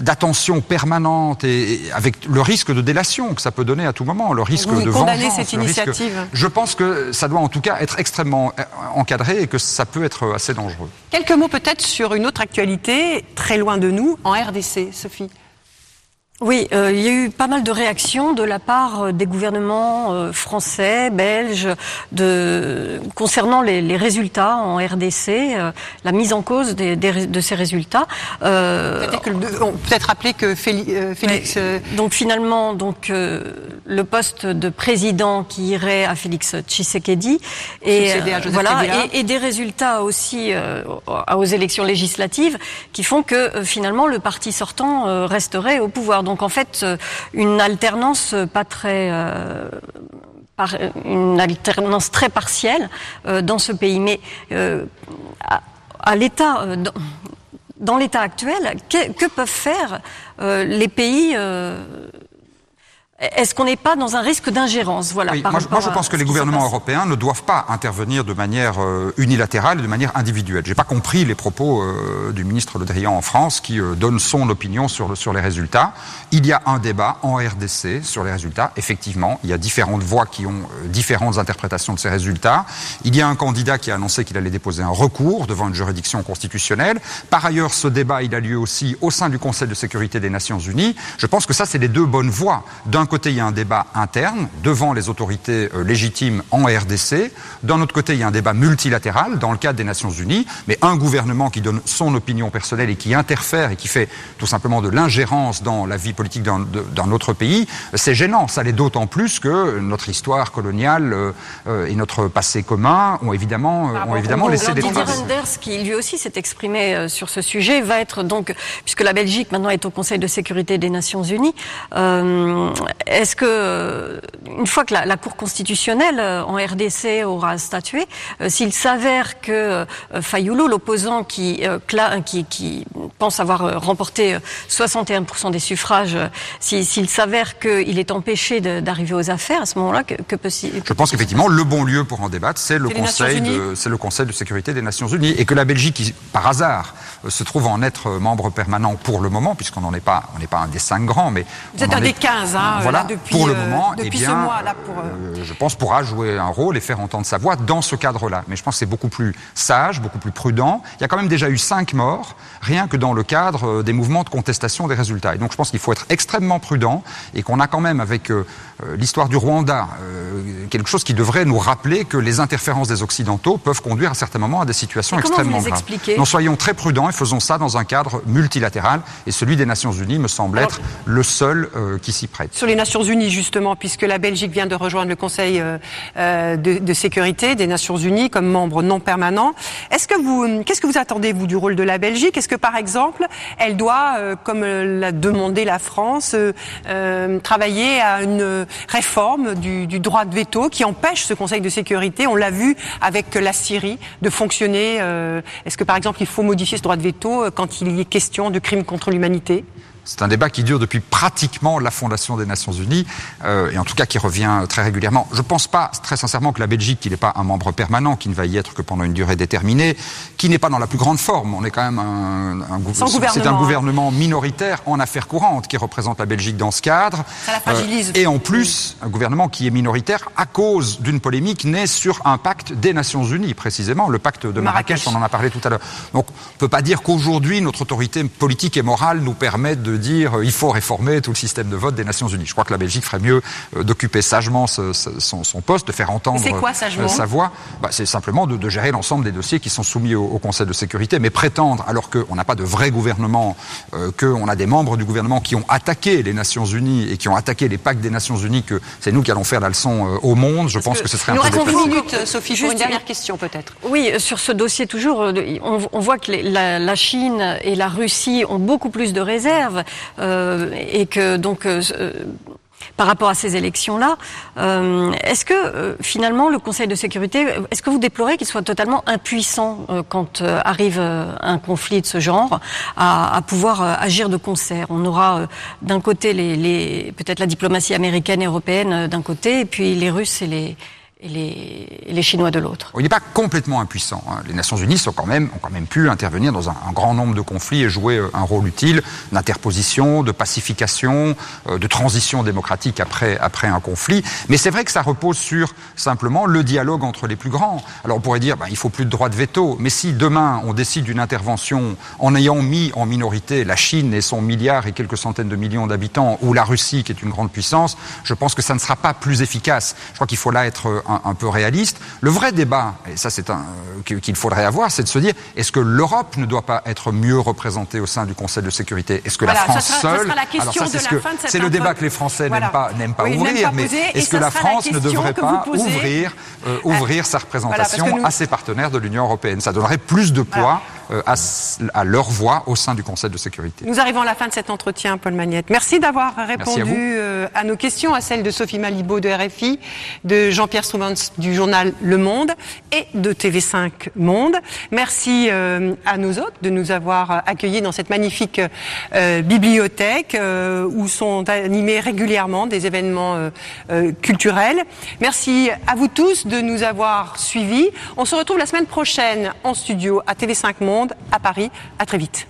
d'attention permanente et, et avec le risque de délation que ça peut donner à tout moment, le risque Vous de condamnez vengeance, cette risque- initiative Je pense que ça doit en tout cas être extrêmement euh, encadré et que ça peut être assez dangereux. Quelques mots peut-être sur une autre actualité, très loin de nous, en RDC, Sophie. Oui, euh, il y a eu pas mal de réactions de la part euh, des gouvernements euh, français, belges, de, concernant les, les résultats en RDC, euh, la mise en cause des, des de ces résultats. Euh, Peut-être que le- on peut peut-être rappeler que Féli- euh, Félix. donc finalement, donc euh, le poste de président qui irait à Félix Tshisekedi et voilà et, et des résultats aussi euh, aux élections législatives qui font que finalement le parti sortant euh, resterait au pouvoir. Donc en fait, euh, une alternance euh, pas très euh, une alternance très partielle dans ce pays. Mais à, l'état, dans, l'état actuel, que, peuvent faire les pays Est-ce qu'on n'est pas dans un risque d'ingérence Voilà. Oui, par moi, je- moi, je pense que les gouvernements européens ne doivent pas intervenir de manière euh, unilatérale et de manière individuelle. J'ai pas compris les propos euh, du ministre Le Drian en France qui euh, donne son opinion sur, le- sur les résultats. Il y a un débat en RDC sur les résultats. Effectivement, il y a différentes voix qui ont différentes interprétations de ces résultats. Il y a un candidat qui a annoncé qu'il allait déposer un recours devant une juridiction constitutionnelle. Par ailleurs, ce débat, il a lieu aussi au sein du Conseil de sécurité des Nations Unies. Je pense que ça, c'est les deux bonnes voies. D'un côté, il y a un débat interne devant les autorités euh, légitimes en RDC. D'un autre côté, il y a un débat multilatéral dans le cadre des Nations Unies. Mais un gouvernement qui donne son opinion personnelle et qui interfère et qui fait tout simplement de l'ingérence dans la vie politique d'un autre pays, c'est gênant. Ça l'est d'autant plus que notre histoire coloniale euh, euh, et notre passé commun ont évidemment, ont évidemment laissé des traces. Renders, qui lui aussi s'est exprimé sur ce sujet, va être donc, puisque la Belgique maintenant est au Conseil de sécurité des Nations Unies, euh, est-ce que, une fois que la, Cour constitutionnelle euh, en RDC aura statué, euh, s'il s'avère que Fayoulou, l'opposant qui, qui, qui, pense avoir remporté 61% des suffrages, s'il s'avère qu'il est empêché d'arriver aux affaires, à ce moment-là, que, que peut Je pense qu'effectivement, le bon lieu pour en débattre, c'est le, Conseil de, le Conseil de sécurité des Nations Unies. Et que la Belgique, qui, par hasard, se trouve en être membre permanent pour le moment, puisqu'on n'en est pas, on n'est pas un des cinq grands, mais vous êtes un des 15, hein, voilà, depuis, pour le euh, moment, depuis eh ce mois là, pour. Euh, euh, je pense pourra jouer un rôle et faire entendre sa voix dans ce cadre-là. Mais je pense que c'est beaucoup plus sage, beaucoup plus prudent. Il y a quand même déjà eu cinq morts, rien que dans le cadre des mouvements de contestation des résultats. Et donc je pense qu'il faut être extrêmement prudent et qu'on a quand même avec l'histoire du Rwanda quelque chose qui devrait nous rappeler que les interférences des occidentaux peuvent conduire à certains moments à des situations extrêmement graves. Donc soyons très prudents et faisons ça dans un cadre multilatéral. Et celui des Nations Unies me semble être le seul euh, qui s'y prête. Sur les Nations Unies, justement, puisque la Belgique vient de rejoindre le Conseil euh, euh, de, sécurité des Nations Unies comme membre non permanent, est-ce que vous, qu'est-ce que vous attendez vous du rôle de la Belgique? Est-ce que, par exemple, elle doit, comme l'a demandé la France, travailler à une réforme du, droit de veto qui empêche ce Conseil de sécurité On l'a vu avec la Syrie de fonctionner. est-ce que, par exemple, il faut modifier ce droit de veto quand il y est question de crimes contre l'humanité? C'est un débat qui dure depuis pratiquement la fondation des Nations Unies, euh, et en tout cas qui revient très régulièrement. Je ne pense pas, très sincèrement, que la Belgique, qui n'est pas un membre permanent, qui ne va y être que pendant une durée déterminée, qui n'est pas dans la plus grande forme, on est quand même un, un, c'est un gouvernement minoritaire en affaires courantes qui représente la Belgique dans ce cadre. Ça la fragilise. Euh, et en plus, un gouvernement qui est minoritaire à cause d'une polémique née sur un pacte des Nations Unies, précisément, le pacte de Marrakech, on en a parlé tout à l'heure. Donc, on ne peut pas dire qu'aujourd'hui, notre autorité politique et morale nous permette de dire euh, il faut réformer tout le système de vote des Nations Unies. Je crois que la Belgique ferait mieux euh, d'occuper sagement son, poste, de faire entendre euh, sa voix. Bah, c'est simplement de, gérer l'ensemble des dossiers qui sont soumis au, Conseil de sécurité. Mais prétendre, alors qu'on n'a pas de vrai gouvernement, qu'on a des membres du gouvernement qui ont attaqué les Nations Unies et qui ont attaqué les pactes des Nations Unies, que c'est nous qui allons faire la leçon au monde, je pense que, ce serait un peu Nous minutes, Sophie, juste une dernière question peut-être. Oui, sur ce dossier toujours, on, voit que la, la, Chine et la Russie ont beaucoup plus de réserves. Euh, et que donc euh, euh, par rapport à ces élections-là. est-ce que finalement le Conseil de sécurité, est-ce que vous déplorez qu'il soit totalement impuissant quand arrive un conflit de ce genre à, pouvoir agir de concert? On aura d'un côté les, les peut-être la diplomatie américaine et européenne d'un côté, et puis les Russes et les et les, Chinois de l'autre. Il n'est pas complètement impuissant. Hein. Les Nations Unies sont quand même, ont quand même pu intervenir dans un, grand nombre de conflits et jouer euh, un rôle utile d'interposition, de pacification, euh, de transition démocratique après, après un conflit. Mais c'est vrai que ça repose sur simplement le dialogue entre les plus grands. Alors on pourrait dire ben, il faut plus de droit de veto, mais si demain on décide d'une intervention en ayant mis en minorité la Chine et son milliard et quelques centaines de millions d'habitants, ou la Russie qui est une grande puissance, je pense que ça ne sera pas plus efficace. Je crois qu'il faut là être un, peu réaliste. Le vrai débat, et ça c'est un euh, qu'il faudrait avoir, c'est de se dire est-ce que l'Europe ne doit pas être mieux représentée au sein du Conseil de sécurité? Est-ce que la France seule? Alors ça c'est le débat que les Français n'aiment pas n'aiment pas ouvrir, mais est-ce que la France ne devrait pas ouvrir euh, ouvrir sa représentation à ses partenaires de l'Union européenne? Ça donnerait plus de poids euh, à, leur voix au sein du Conseil de sécurité. Nous arrivons à la fin de cet entretien, Paul Magnette. Merci d'avoir répondu à, à, nos questions, à celles de Sophie Malibaud de RFI, de Jean-Pierre du journal Le Monde et de TV5 Monde. Merci euh, à nos hôtes de nous avoir accueillis dans cette magnifique euh, bibliothèque euh, où sont animés régulièrement des événements culturels. Merci à vous tous de nous avoir suivis. On se retrouve la semaine prochaine en studio à TV5 à Paris. À très vite.